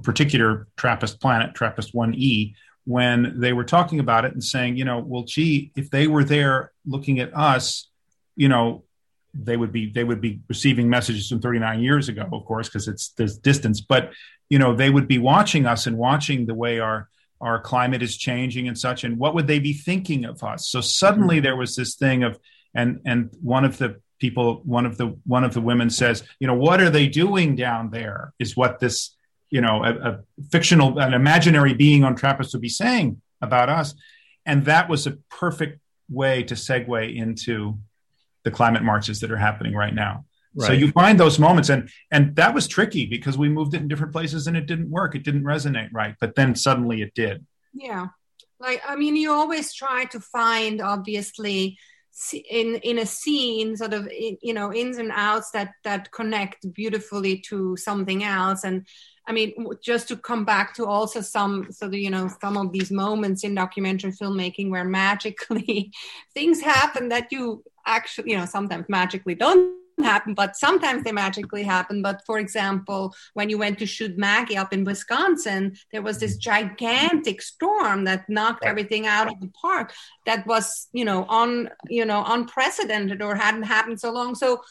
particular Trappist planet, Trappist One E, when they were talking about it and saying, you know, well, gee, if they were there looking at us, you know, they would be they would be receiving messages from 39 years ago, of course, because it's this distance. But you know, they would be watching us and watching the way our our climate is changing and such. And what would they be thinking of us? So suddenly mm-hmm. there was this thing of, and and one of the people, one of the one of the women says, you know, what are they doing down there? Is what this you know, a, a, fictional, an imaginary being on Trappist would be saying about us. and that was a perfect way to segue into the climate marches that are happening right now. Right. So you find those moments, and and that was tricky because we moved it in different places and it didn't work. It didn't resonate right, but then suddenly it did. Yeah, like I mean, you always try to find obviously in in a scene sort of you know ins and outs that that connect beautifully to something else and i mean just to come back to also some so the, you know some of these moments in documentary filmmaking where magically [laughs] things happen that you actually you know sometimes magically don't happen, but sometimes they magically happen. But for example, when you went to shoot Maggie up in Wisconsin, there was this gigantic storm that knocked everything out of the park. That was, you know, on you know unprecedented or hadn't happened so long. So,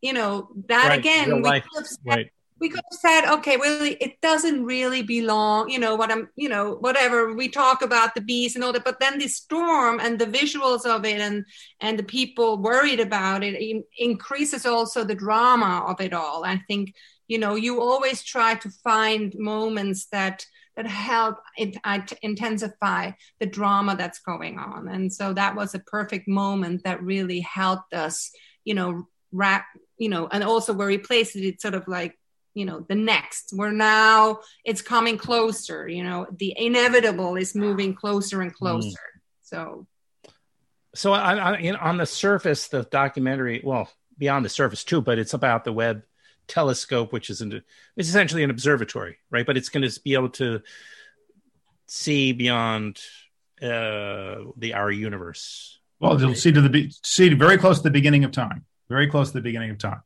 you know, that right. again, we could have said, right we could have said, okay, well, it doesn't really belong, you know, what I'm, you know, whatever we talk about the bees and all that, but then the storm and the visuals of it and and the people worried about it, it increases also the drama of it all. I think, you know, you always try to find moments that that help it, uh, intensify the drama that's going on, and so that was a perfect moment that really helped us, you know, wrap, you know, and also where we placed it, it's sort of like you know the next. We're now it's coming closer you know the inevitable is moving closer and closer. Mm. so. So I, I, on the surface the documentary well beyond the surface too but it's about the webb telescope which is an, it's essentially an observatory right? But it's going to be able to see beyond uh the our universe. Well you'll see to the see very close to the beginning of time very close to the beginning of time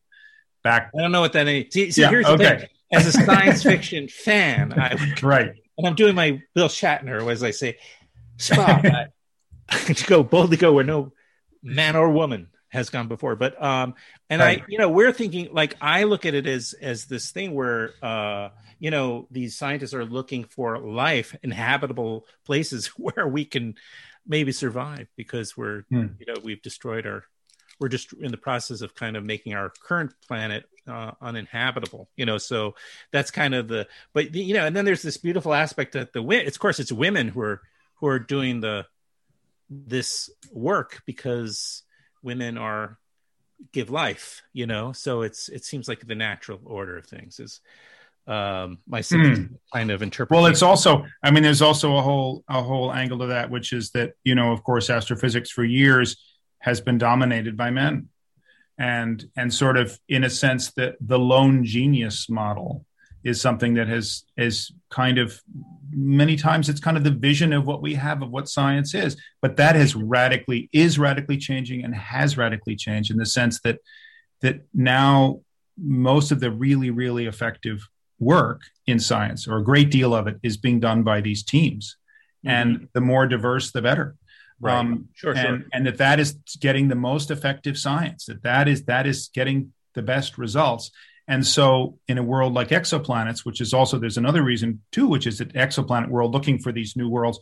back. I don't know what that is. See, see yeah, here's the okay. thing. As a science fiction [laughs] fan, I, [laughs] right, and I'm doing my Bill Shatner, as I say, stop. I, [laughs] to go boldly go where no man or woman has gone before. But um, and right. I, you know, we're thinking like I look at it as as this thing where uh, you know, these scientists are looking for life, inhabitable places where we can maybe survive because we're hmm. you know we've destroyed our we're just in the process of kind of making our current planet uh, uninhabitable you know so that's kind of the but you know and then there's this beautiful aspect that the it's of course it's women who are who are doing the this work because women are give life you know so it's it seems like the natural order of things is um my mm. kind of interpret well it's also i mean there's also a whole a whole angle to that which is that you know of course astrophysics for years has been dominated by men. And and sort of in a sense that the lone genius model is something that has is kind of many times it's kind of the vision of what we have of what science is but that has radically is radically changing and has radically changed in the sense that that now most of the really really effective work in science or a great deal of it is being done by these teams. Mm-hmm. and the more diverse the better Right. Um, sure, and, sure. and that that is getting the most effective science. That that is that is getting the best results. And so, in a world like exoplanets, which is also there's another reason too, which is that exoplanet world looking for these new worlds.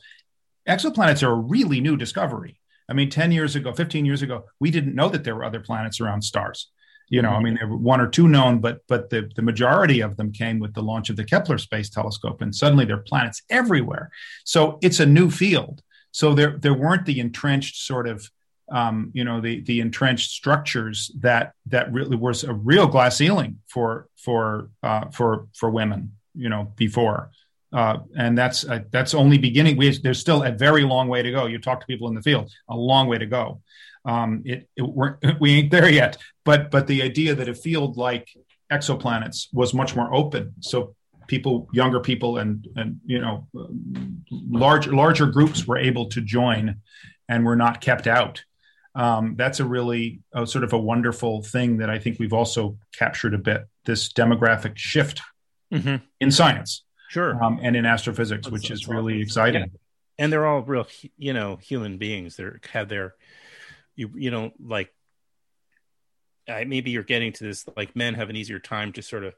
Exoplanets are a really new discovery. I mean, 10 years ago, 15 years ago, we didn't know that there were other planets around stars. You know, I mean, there were one or two known, but but the, the majority of them came with the launch of the Kepler Space Telescope, and suddenly there are planets everywhere. So it's a new field. So there there weren't the entrenched sort of um, you know the the entrenched structures that that really was a real glass ceiling for for uh, for for women you know before. Uh, and that's uh, that's only beginning. We, there's still a very long way to go. You talk to people in the field a long way to go. Um, it, it we're, [laughs] we ain't there yet. But but the idea that a field like exoplanets was much more open. So people, younger people, and and you know, large larger groups were able to join, and were not kept out. Um, that's a really a sort of a wonderful thing that I think we've also captured a bit. This demographic shift mm-hmm. in science, sure, um, and in astrophysics, that's, which that's is really awesome. exciting. Yeah. And they're all real, you know, human beings. They have their, you you know, like I, maybe you're getting to this like men have an easier time to sort of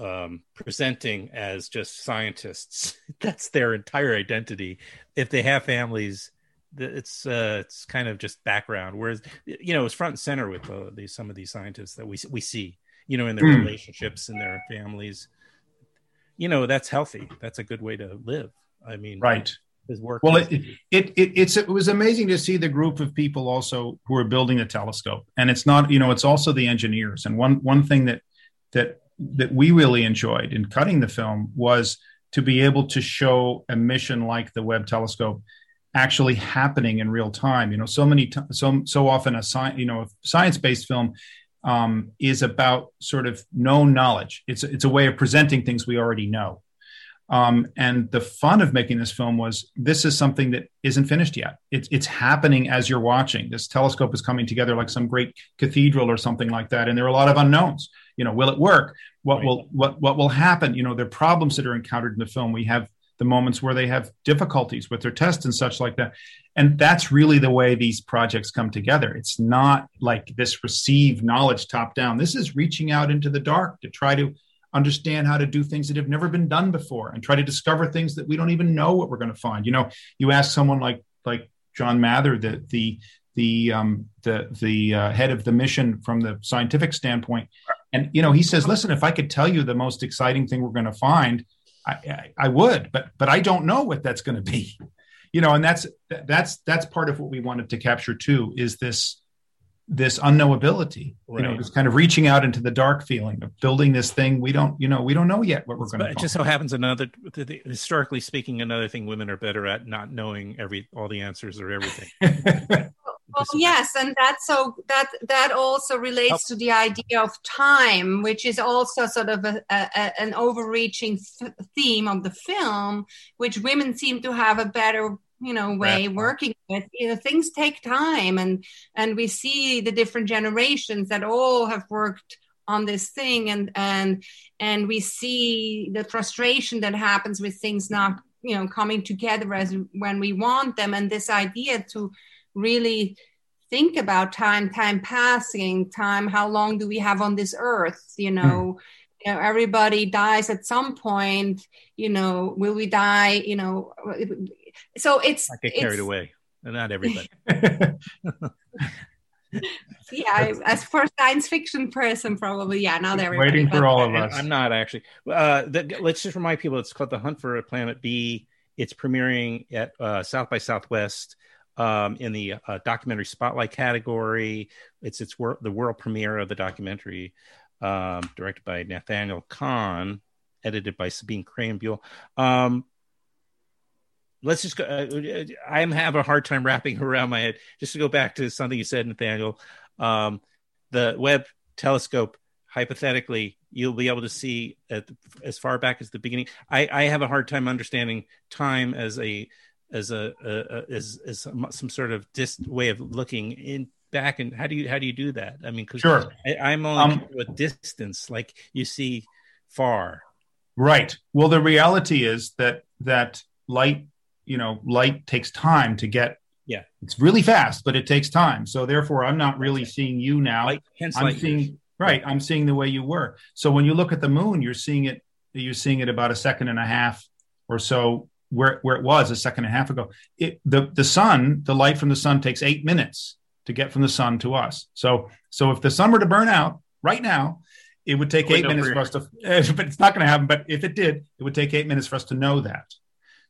um, presenting as just scientists. [laughs] That's their entire identity. If they have families, it's uh, it's kind of just background. Whereas you know it's front and center with uh, these some of these scientists that we we see. You know, in their mm. relationships and their families. You know, that's healthy. That's a good way to live. I mean, right. his work. Well, it, it, it it's it was amazing to see the group of people also who are building the telescope, and it's not you know it's also the engineers. And one one thing that that that we really enjoyed in cutting the film was to be able to show a mission like the Webb telescope actually happening in real time. You know, so many t- so so often a science you know a science based film um, is about sort of known knowledge. It's it's a way of presenting things we already know. Um, and the fun of making this film was this is something that isn't finished yet. It's it's happening as you're watching. This telescope is coming together like some great cathedral or something like that. And there are a lot of unknowns. You know, will it work? What right. will what what will happen? You know, there are problems that are encountered in the film. We have the moments where they have difficulties with their tests and such like that. And that's really the way these projects come together. It's not like this received knowledge top down. This is reaching out into the dark to try to understand how to do things that have never been done before and try to discover things that we don't even know what we're going to find. You know, you ask someone like like John Mather, the the the um, the the uh, head of the mission from the scientific standpoint, and you know, he says, "Listen, if I could tell you the most exciting thing we're going to find, I, I, I would, but but I don't know what that's going to be." [laughs] You know, and that's that's that's part of what we wanted to capture too. Is this this unknowability right. you know this kind of reaching out into the dark feeling of building this thing we don't you know we don't know yet what we're going to it just so happens another historically speaking another thing women are better at not knowing every all the answers or everything [laughs] well, yes and that so that that also relates to the idea of time which is also sort of a, a, an overreaching th- theme of the film which women seem to have a better you know way working with. You know things take time and and we see the different generations that all have worked on this thing and and and we see the frustration that happens with things not you know coming together as when we want them and this idea to really think about time time passing time how long do we have on this earth you know mm. You know, everybody dies at some point you know will we die you know so it's I get carried it's, away. Not everybody. [laughs] yeah, as for science fiction person, probably yeah, not everybody. Waiting for all of us. I'm not actually. Uh, the, let's just remind people it's called The Hunt for a Planet B. It's premiering at uh, South by Southwest um, in the uh, documentary spotlight category. It's it's wor- the world premiere of the documentary, um, directed by Nathaniel Kahn, edited by Sabine Krayenbühl. Um, let's just go. Uh, I'm having a hard time wrapping [laughs] around my head. Just to go back to something you said, Nathaniel, um, the Webb telescope, hypothetically, you'll be able to see at, as far back as the beginning. I, I have a hard time understanding time as a as a, a, a as, as some, some sort of dis way of looking in back and how do you how do you do that? I mean because sure. I, am only um, with distance like you see far. Right. Well the reality is that that light you know light takes time to get yeah. It's really fast but it takes time. So therefore i'm not really seeing you now. Light, i'm seeing years. right. I'm seeing the way you were. So when you look at the moon you're seeing it you're seeing it about a second and a half or so where where it was a second and a half ago it, the the sun the light from the sun takes eight minutes to get from the sun to us so so if the sun were to burn out right now it would take eight minutes for us to [laughs] but it's not going to happen but if it did it would take eight minutes for us to know that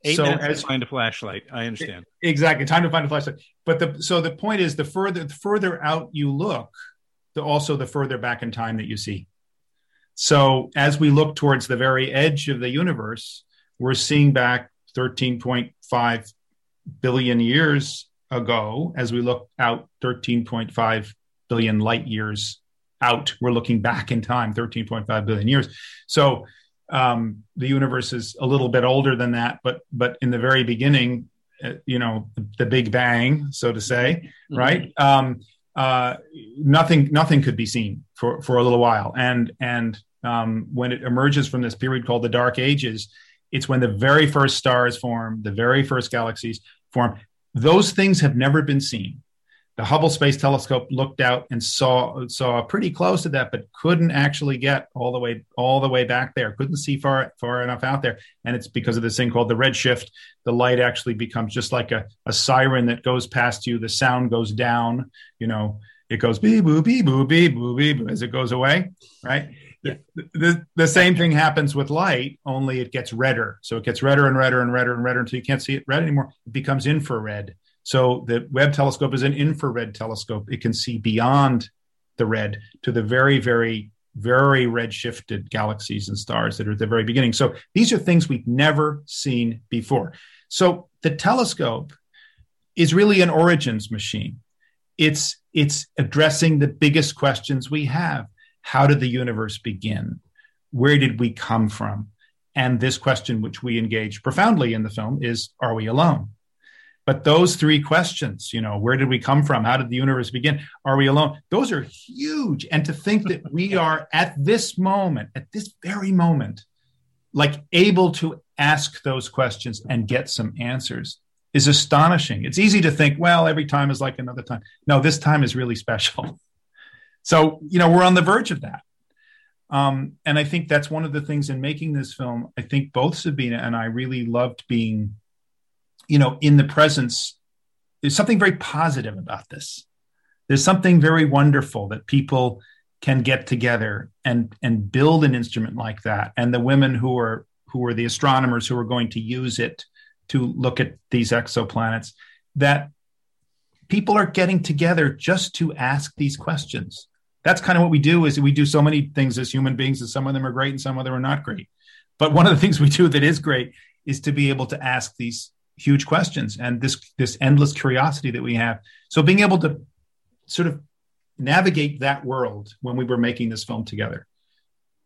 Eight so minutes as, to find a flashlight. I understand. Exactly. Time to find a flashlight. But the so the point is the further the further out you look, the also the further back in time that you see. So as we look towards the very edge of the universe, we're seeing back 13.5 billion years ago. As we look out 13.5 billion light years out, we're looking back in time 13.5 billion years. So um, the universe is a little bit older than that, but but in the very beginning, uh, you know, the, the, Big Bang, so to say, mm-hmm. right? Um, uh, nothing nothing could be seen for for a little while, and and um, when it emerges from this period called the Dark Ages, it's when the very first stars form, the very first galaxies form. Those things have never been seen the Hubble Space Telescope looked out and saw saw pretty close to that, but couldn't actually get all the way all the way back there. Couldn't see far far enough out there, and it's because of this thing called the redshift. The light actually becomes just like a, a siren that goes past you. The sound goes down, you know, it goes beep boo beep boo beep boo beep as it goes away, right? The, the, the same thing happens with light, only it gets redder. So it gets redder and redder and redder and redder until you can't see it red anymore. It becomes infrared. So the Webb telescope is an infrared telescope. It can see beyond the red to the very, very, very red shifted galaxies and stars that are at the very beginning. So these are things we've never seen before. So the telescope is really an origins machine. It's it's addressing the biggest questions we have. How did the universe begin? Where did we come from? And this question, which we engage profoundly in the film, is Are we alone? But those three questions, you know, where did we come from? How did the universe begin? Are we alone? Those are huge. And to think that we [laughs] are at this moment, at this very moment, like able to ask those questions and get some answers is astonishing. It's easy to think, well, every time is like another time. No, this time is really special. [laughs] So, you know, we're on the verge of that. Um, and I think that's one of the things in making this film. I think both Sabina and I really loved being, you know, in the presence. There's something very positive about this. There's something very wonderful that people can get together and and build an instrument like that. And the women who are who are the astronomers who are going to use it to look at these exoplanets that people are getting together just to ask these questions that's kind of what we do is we do so many things as human beings and some of them are great and some of them are not great but one of the things we do that is great is to be able to ask these huge questions and this this endless curiosity that we have so being able to sort of navigate that world when we were making this film together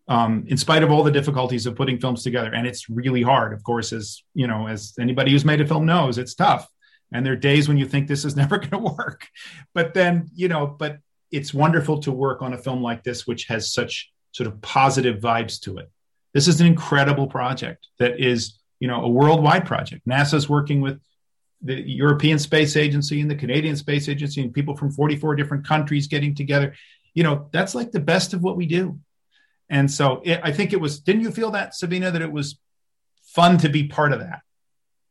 um, in spite of all the difficulties of putting films together. And it's really hard, of course, as you know, as anybody who's made a film knows, it's tough. And there are days when you think this is [laughs] never going to work, but then you know, but it's wonderful to work on a film like this, which has such sort of positive vibes to it. This is an incredible project that is, you know, a worldwide project. NASA's working with the European Space Agency and the Canadian Space Agency and people from 44 different countries getting together. You know, that's like the best of what we do and so it, I think it was, didn't you feel that, Sabina, that it was fun to be part of that?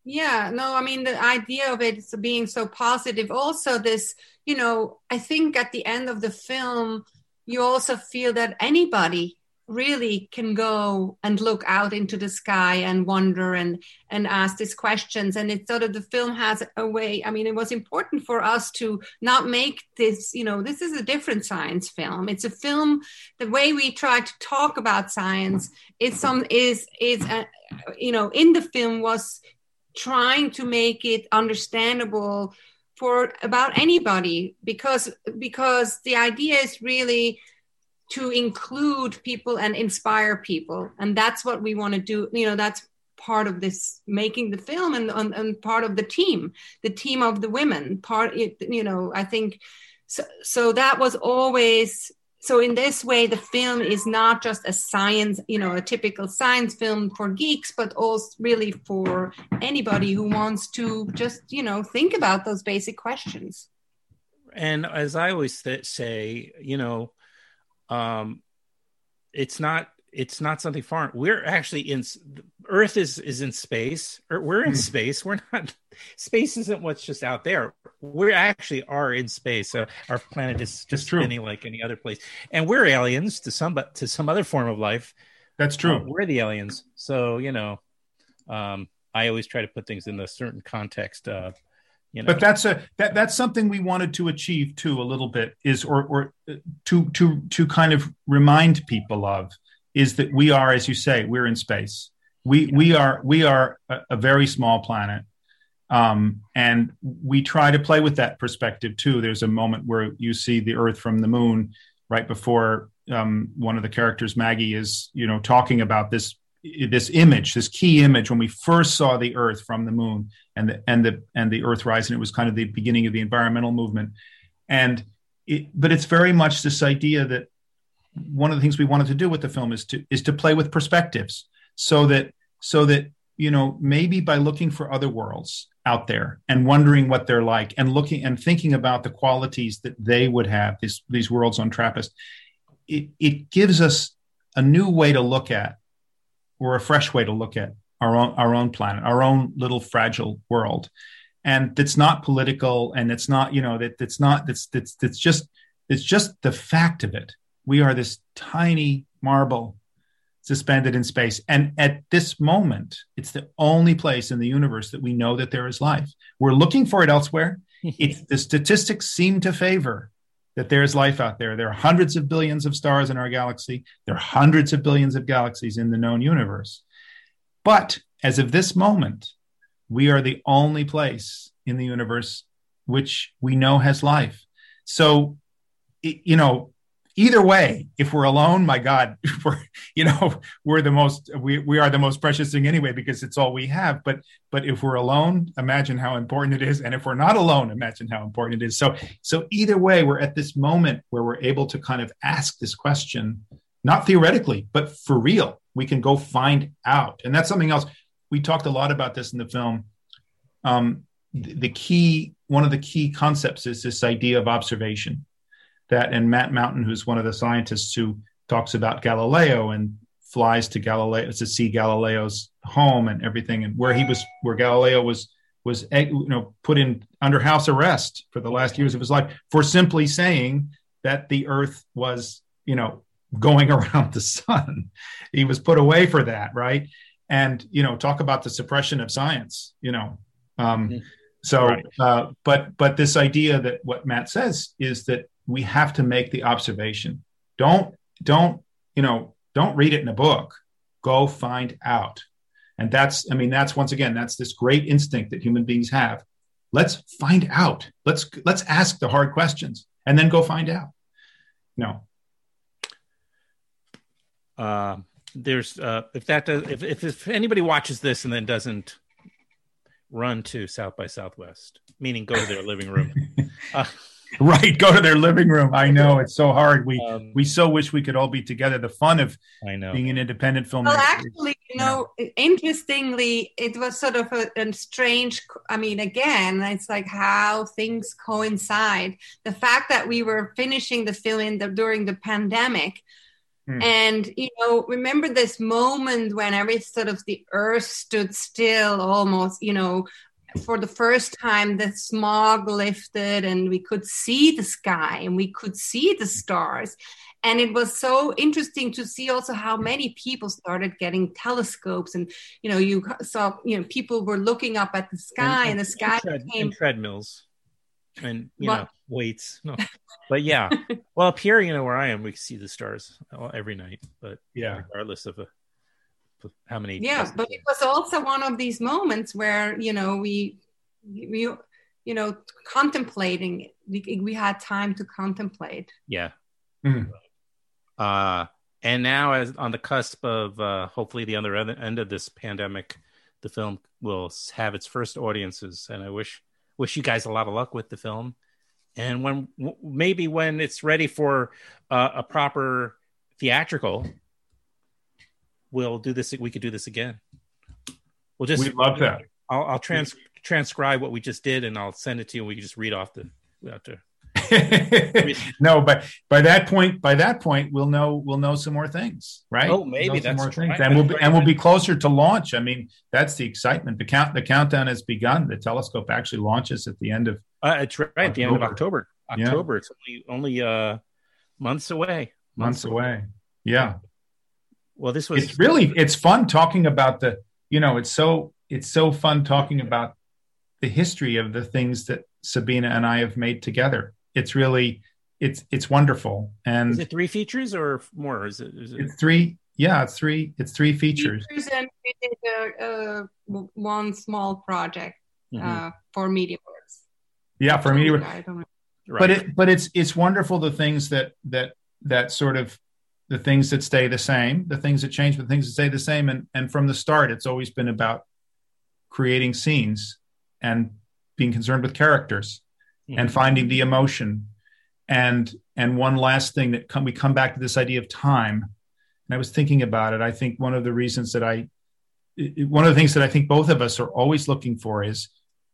Yeah, no, I mean, the idea of it being so positive, also, this, you know, I think at the end of the film, you also feel that anybody really can go and look out into the sky and wonder and and ask these questions. And it's sort of the film has a way i mean it was important for us to not make this you know this is a different science film. It's a film the way we try to talk about science is some is is a, you know in the film was trying to make it understandable for about anybody because because the idea is really to include people and inspire people. And that's what we want to do. You know that's part of this making the film and, and, and part of the team the team of the women. Part you know i think so, so that was always so in this way the film is not just a science you know a typical science film for geeks but also really for anybody who wants to just you know think about those basic questions and as i always th- say you know um, it's not it's not something foreign. We're actually in Earth is is in space. Or we're in mm. space. We're not. [laughs] Space isn't what's just out there. We actually are in space. So our planet is just spinning like any other place, and we're aliens to some but to some other form of life. That's true. Uh, we're the aliens. So you know, um, I always try to put things in a certain context. Uh, you know? But that's a that that's something we wanted to achieve too a little bit is or or uh, to to to kind of remind people of is that we are as you say we're in space. We yeah. we are we are a, a very small planet. Um, and we try to play with that perspective too. There's a moment where you see the Earth from the moon right before um, one of the characters, Maggie, is you know talking about this this image, this key image when we first saw the Earth from the moon and the and the and the Earth rise, and it was kind of the beginning of the environmental movement. And it, but it's very much this idea that one of the things we wanted to do with the film is to is to play with perspectives, so that so that you know maybe by looking for other worlds out there and wondering what they're like and looking and thinking about the qualities that they would have these these worlds on Trappist, it, it gives us a new way to look at or a fresh way to look at our own our own planet, our own little fragile world, and it's not political, and it's not you know that it's not that's that's that's just it's just the fact of it. We are this tiny marble suspended in space. And at this moment, it's the only place in the universe that we know that there is life. We're looking for it elsewhere. [laughs] It's, the statistics seem to favor that there's life out there. There are hundreds of billions of stars in our galaxy. There are hundreds of billions of galaxies in the known universe. But as of this moment, we are the only place in the universe which we know has life. So, you know, either way, if we're alone, my God, [laughs] we're you know we're the most we we are the most precious thing anyway because it's all we have. But but if we're alone, imagine how important it is, and if we're not alone, imagine how important it is. So so either way, we're at this moment where we're able to kind of ask this question, not theoretically, but for real. We can go find out, and that's something else. We talked a lot about this in the film. Um, the, the key one of the key concepts is this idea of observation that and Matt Mountain, who's one of the scientists who talks about Galileo and flies to Galileo to see Galileo's home and everything, and where he was, where Galileo was was you know put in under house arrest for the last years of his life for simply saying that the Earth was you know going [laughs] around the sun. He was put away for that, right? And you know, talk about the suppression of science. You know, um, mm-hmm. so right. uh, but but this idea that what Matt says is that we have to make the observation. Don't don't you know don't read it in a book. Go find out. And that's I mean that's once again that's this great instinct that human beings have. Let's find out. Let's let's ask the hard questions and then go find out. No. Uh, there's uh, if that does if, if if anybody watches this and then doesn't run to South by Southwest, meaning go to their living room. [laughs] Uh, [laughs] right go to their living room. I know it's so hard. We um, we so wish we could all be together. The fun of i know. being an independent filmmaker well actually you know interestingly it was sort of a, a, strange i mean again it's like how things coincide. The fact that we were finishing the film in the, during the pandemic Hmm. And you know, remember this moment when every sort of the earth stood still, almost. You know, for the first time the smog lifted and we could see the sky and we could see the stars. And it was so interesting to see also how many people started getting telescopes and you know you saw you know people were looking up at the sky and, and, and the sky and tread, became treadmills and you know weights. No. But yeah. [laughs] Well up here you know where i am we see the stars every night but yeah. regardless of a how many yeah but it was also one of these moments where you know we we you know contemplating we, we had time to contemplate. Yeah. Mm. uh and now as on the cusp of uh hopefully the other end of this pandemic the film will have its first audiences. And i wish wish you guys a lot of luck with the film. And when maybe when it's ready for uh, a proper theatrical we'll do this. We could do this again. We'll just. We love that. I'll, I'll trans transcribe what we just did, and I'll send it to you. and We can just read off the. We have to. [laughs] no, but by that point, by that point, we'll know we'll know some more things, right? Oh, maybe that's more things, and we'll be, and we'll be closer to launch. I mean, that's the excitement. The count the countdown has begun. The telescope actually launches at the end of. Uh, it's right October. at the end of October. October. Yeah. It's only only uh, months away. Months, months away. away. Yeah. Well, this was it's really it's fun talking about the you know it's so it's so fun talking about the history of the things that Sabina and I have made together. It's really it's it's wonderful. And is it three features or more? Is it, is it... It's three. Yeah, it's three. It's three features. features and we did a, a, one small project mm-hmm. uh, for MediaWorks. Yeah, for MediaWorks. Right. But it but it's it's wonderful the things that that that sort of the things that stay the same, the things that change, but the things that stay the same. And, and from the start, it's always been about creating scenes and being concerned with characters mm-hmm. and finding the emotion. And, and one last thing that come, we come back to this idea of time. And I was thinking about it. I think one of the reasons that I, one of the things that I think both of us are always looking for is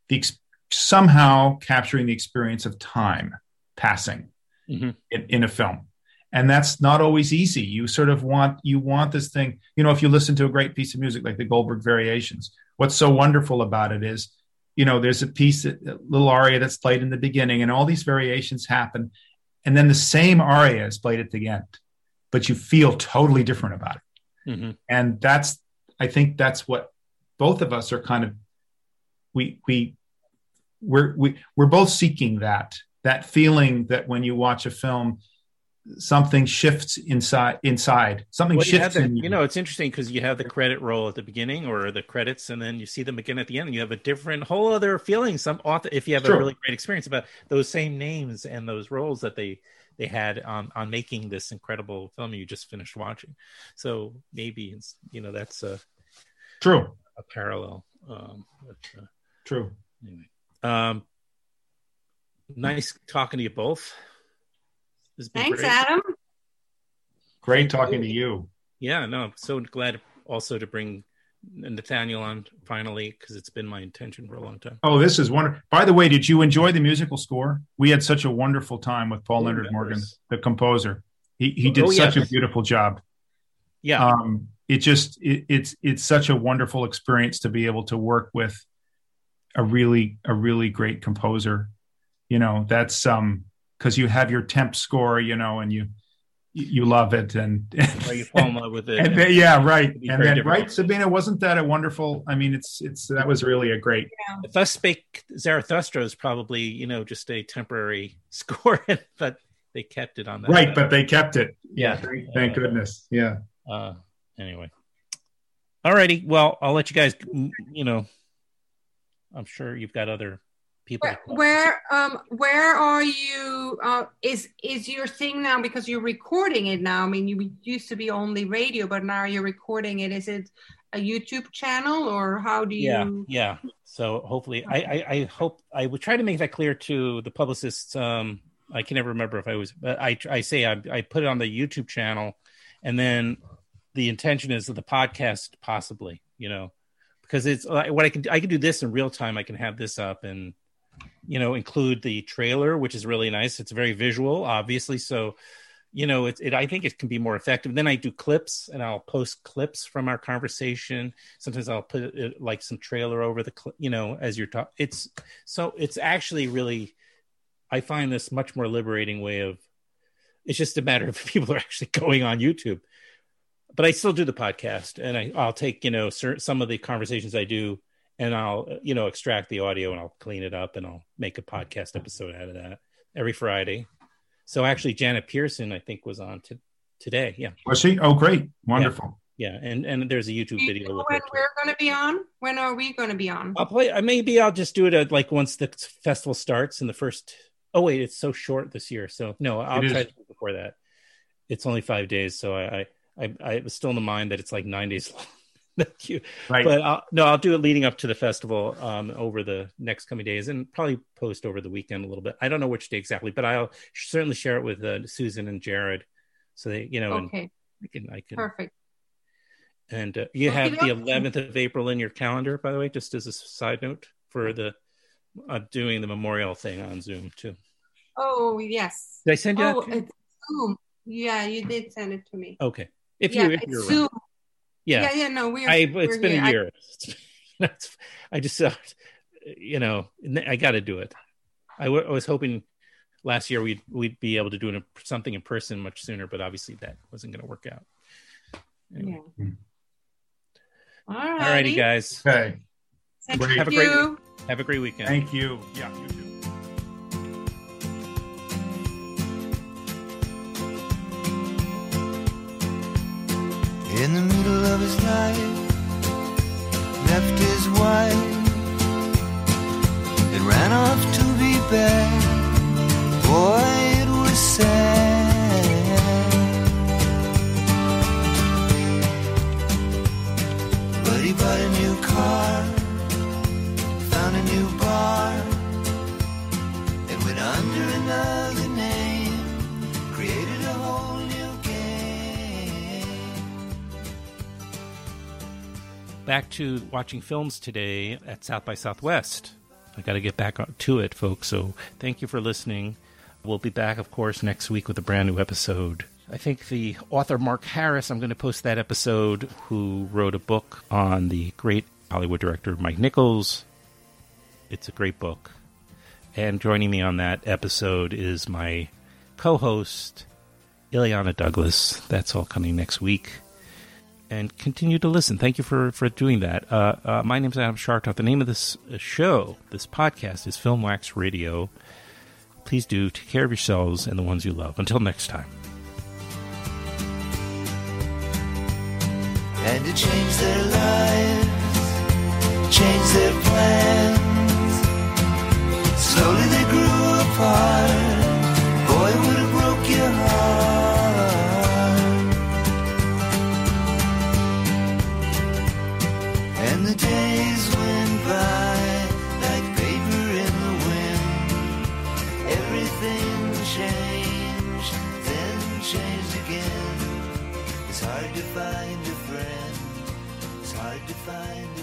the somehow capturing the experience of time passing mm-hmm. in, in a film and that's not always easy you sort of want you want this thing you know if you listen to a great piece of music like the goldberg variations what's so wonderful about it is you know there's a piece a little aria that's played in the beginning and all these variations happen and then the same aria is played at the end, but you feel totally different about it. Mm-hmm. And that's, I think that's what both of us are kind of, we, we, we're, we, we're both seeking that, that feeling that when you watch a film, something shifts inside inside something Well, you, shifts the, in you know, it's interesting because you have the credit roll at the beginning or the credits, and then you see them again at the end. And you have a different, whole other feeling. Some author, if you have True. a really great experience about those same names and those roles that they they had on on making this incredible film you just finished watching. So maybe it's you know that's a true a parallel. Um, but, uh, true anyway, um, nice talking to you both. This Thanks, great. Adam. great talking to you Yeah, no, I'm so glad also to bring Nathaniel on finally because it's been my intention for a long time. oh this is wonderful by the way did you enjoy the musical score we had such a wonderful time with paul Who leonard morgan the composer he, he did Oh, such yes. a beautiful job Yeah, um, it just it, it's it's such a wonderful experience to be able to work with a really a really great composer you know that's um because you have your temp score you know and you you love it and [laughs] or you fall in love with it. and then, yeah right and then difficult. right Sabine wasn't that a wonderful i mean it's it's that was really a great Yeah. Thus spake Zarathustra is probably you know just a temporary [laughs] score, but they kept it on that. right but they kept it Yeah. thank, thank Uh, goodness yeah uh, anyway, alrighty. Well, I'll let you guys. You know, I'm sure you've got other people. Where, where um where are you uh is is your thing now because you're recording it now? I mean you used to be only radio but now you're recording it. Is it a youtube channel or how do you yeah. Yeah so hopefully I, I i hope i would try to make that clear to the publicists um i can never remember if i was but i i say i, I put it on the youtube channel and then the intention is of the podcast possibly you know because it's what i can i can do this in real time. I can have this up and you know include the trailer which is really nice. It's very visual obviously. So you know it, it i think it can be more effective. Then i do clips and i'll post clips from our conversation. Sometimes i'll put it, like some trailer over the cl- you know as you're talking it's so it's actually really i find this much more liberating way of it's just a matter of [laughs] people are actually going on youtube. But i still do the podcast and I, i'll take you know some of the conversations i do and i'll you know extract the audio and i'll clean it up and i'll make a podcast episode out of that every friday. So actually Janet Pierson i think was on to today. Yeah. Was she? Oh great. Wonderful. Yeah. And and there's a youtube Do you video know with when her we're going to be on? When are we going to be on? I'll play. uh, Maybe I'll just do it at, like once the festival starts in the first. Oh wait, it's so short this year. So no, I'll It try to do it before that. It's only five days, so I I I, I was still in the mind that it's like nine days long. Thank you. Right. But I'll, no, I'll do it leading up to the festival um, over the next coming days, and probably post over the weekend a little bit. I don't know which day exactly, but I'll certainly share it with uh, Susan and Jared, so they you know okay and I can I can perfect and uh, you have the 11th of April in your calendar, by the way, just as a side note for the uh, doing the memorial thing on Zoom too. oh yes Did I send you oh that? too? it's zoom yeah you did send it to me Okay, if yeah you if you're zoom around. Yeah, yeah yeah no we're I it's we're been here. a I- year. [laughs] That's I just uh, you know I got to do it. I, w- I was hoping last year we'd we'd be able to do it something in person much sooner, but obviously that wasn't going to work out. Anyway. yeah. All righty. guys. okay Thank Great. Have a great have a great weekend. thank you yeah In the middle of his life, left his wife and ran off to be bad. Boy, it was sad. But he bought a new car, found a new bar, and went under another back to watching films today at South by Southwest. I got to get back to it, folks. So thank you for listening. We'll be back, of course, next week with a brand new episode. I think the author Mark Harris, I'm going to post that episode, who wrote a book on the great Hollywood director Mike Nichols. It's a great book. And joining me on that episode is my co host, Illeana Douglas. That's all coming next week. And continue to listen. Thank you for, for doing that. Uh, uh, my name is Adam Schartoff. The name of this uh, show, this podcast, is Filmwax Radio. Please do take care of yourselves and the ones you love. Until next time. and to change their lives, change their plans. Slowly they grew apart. Find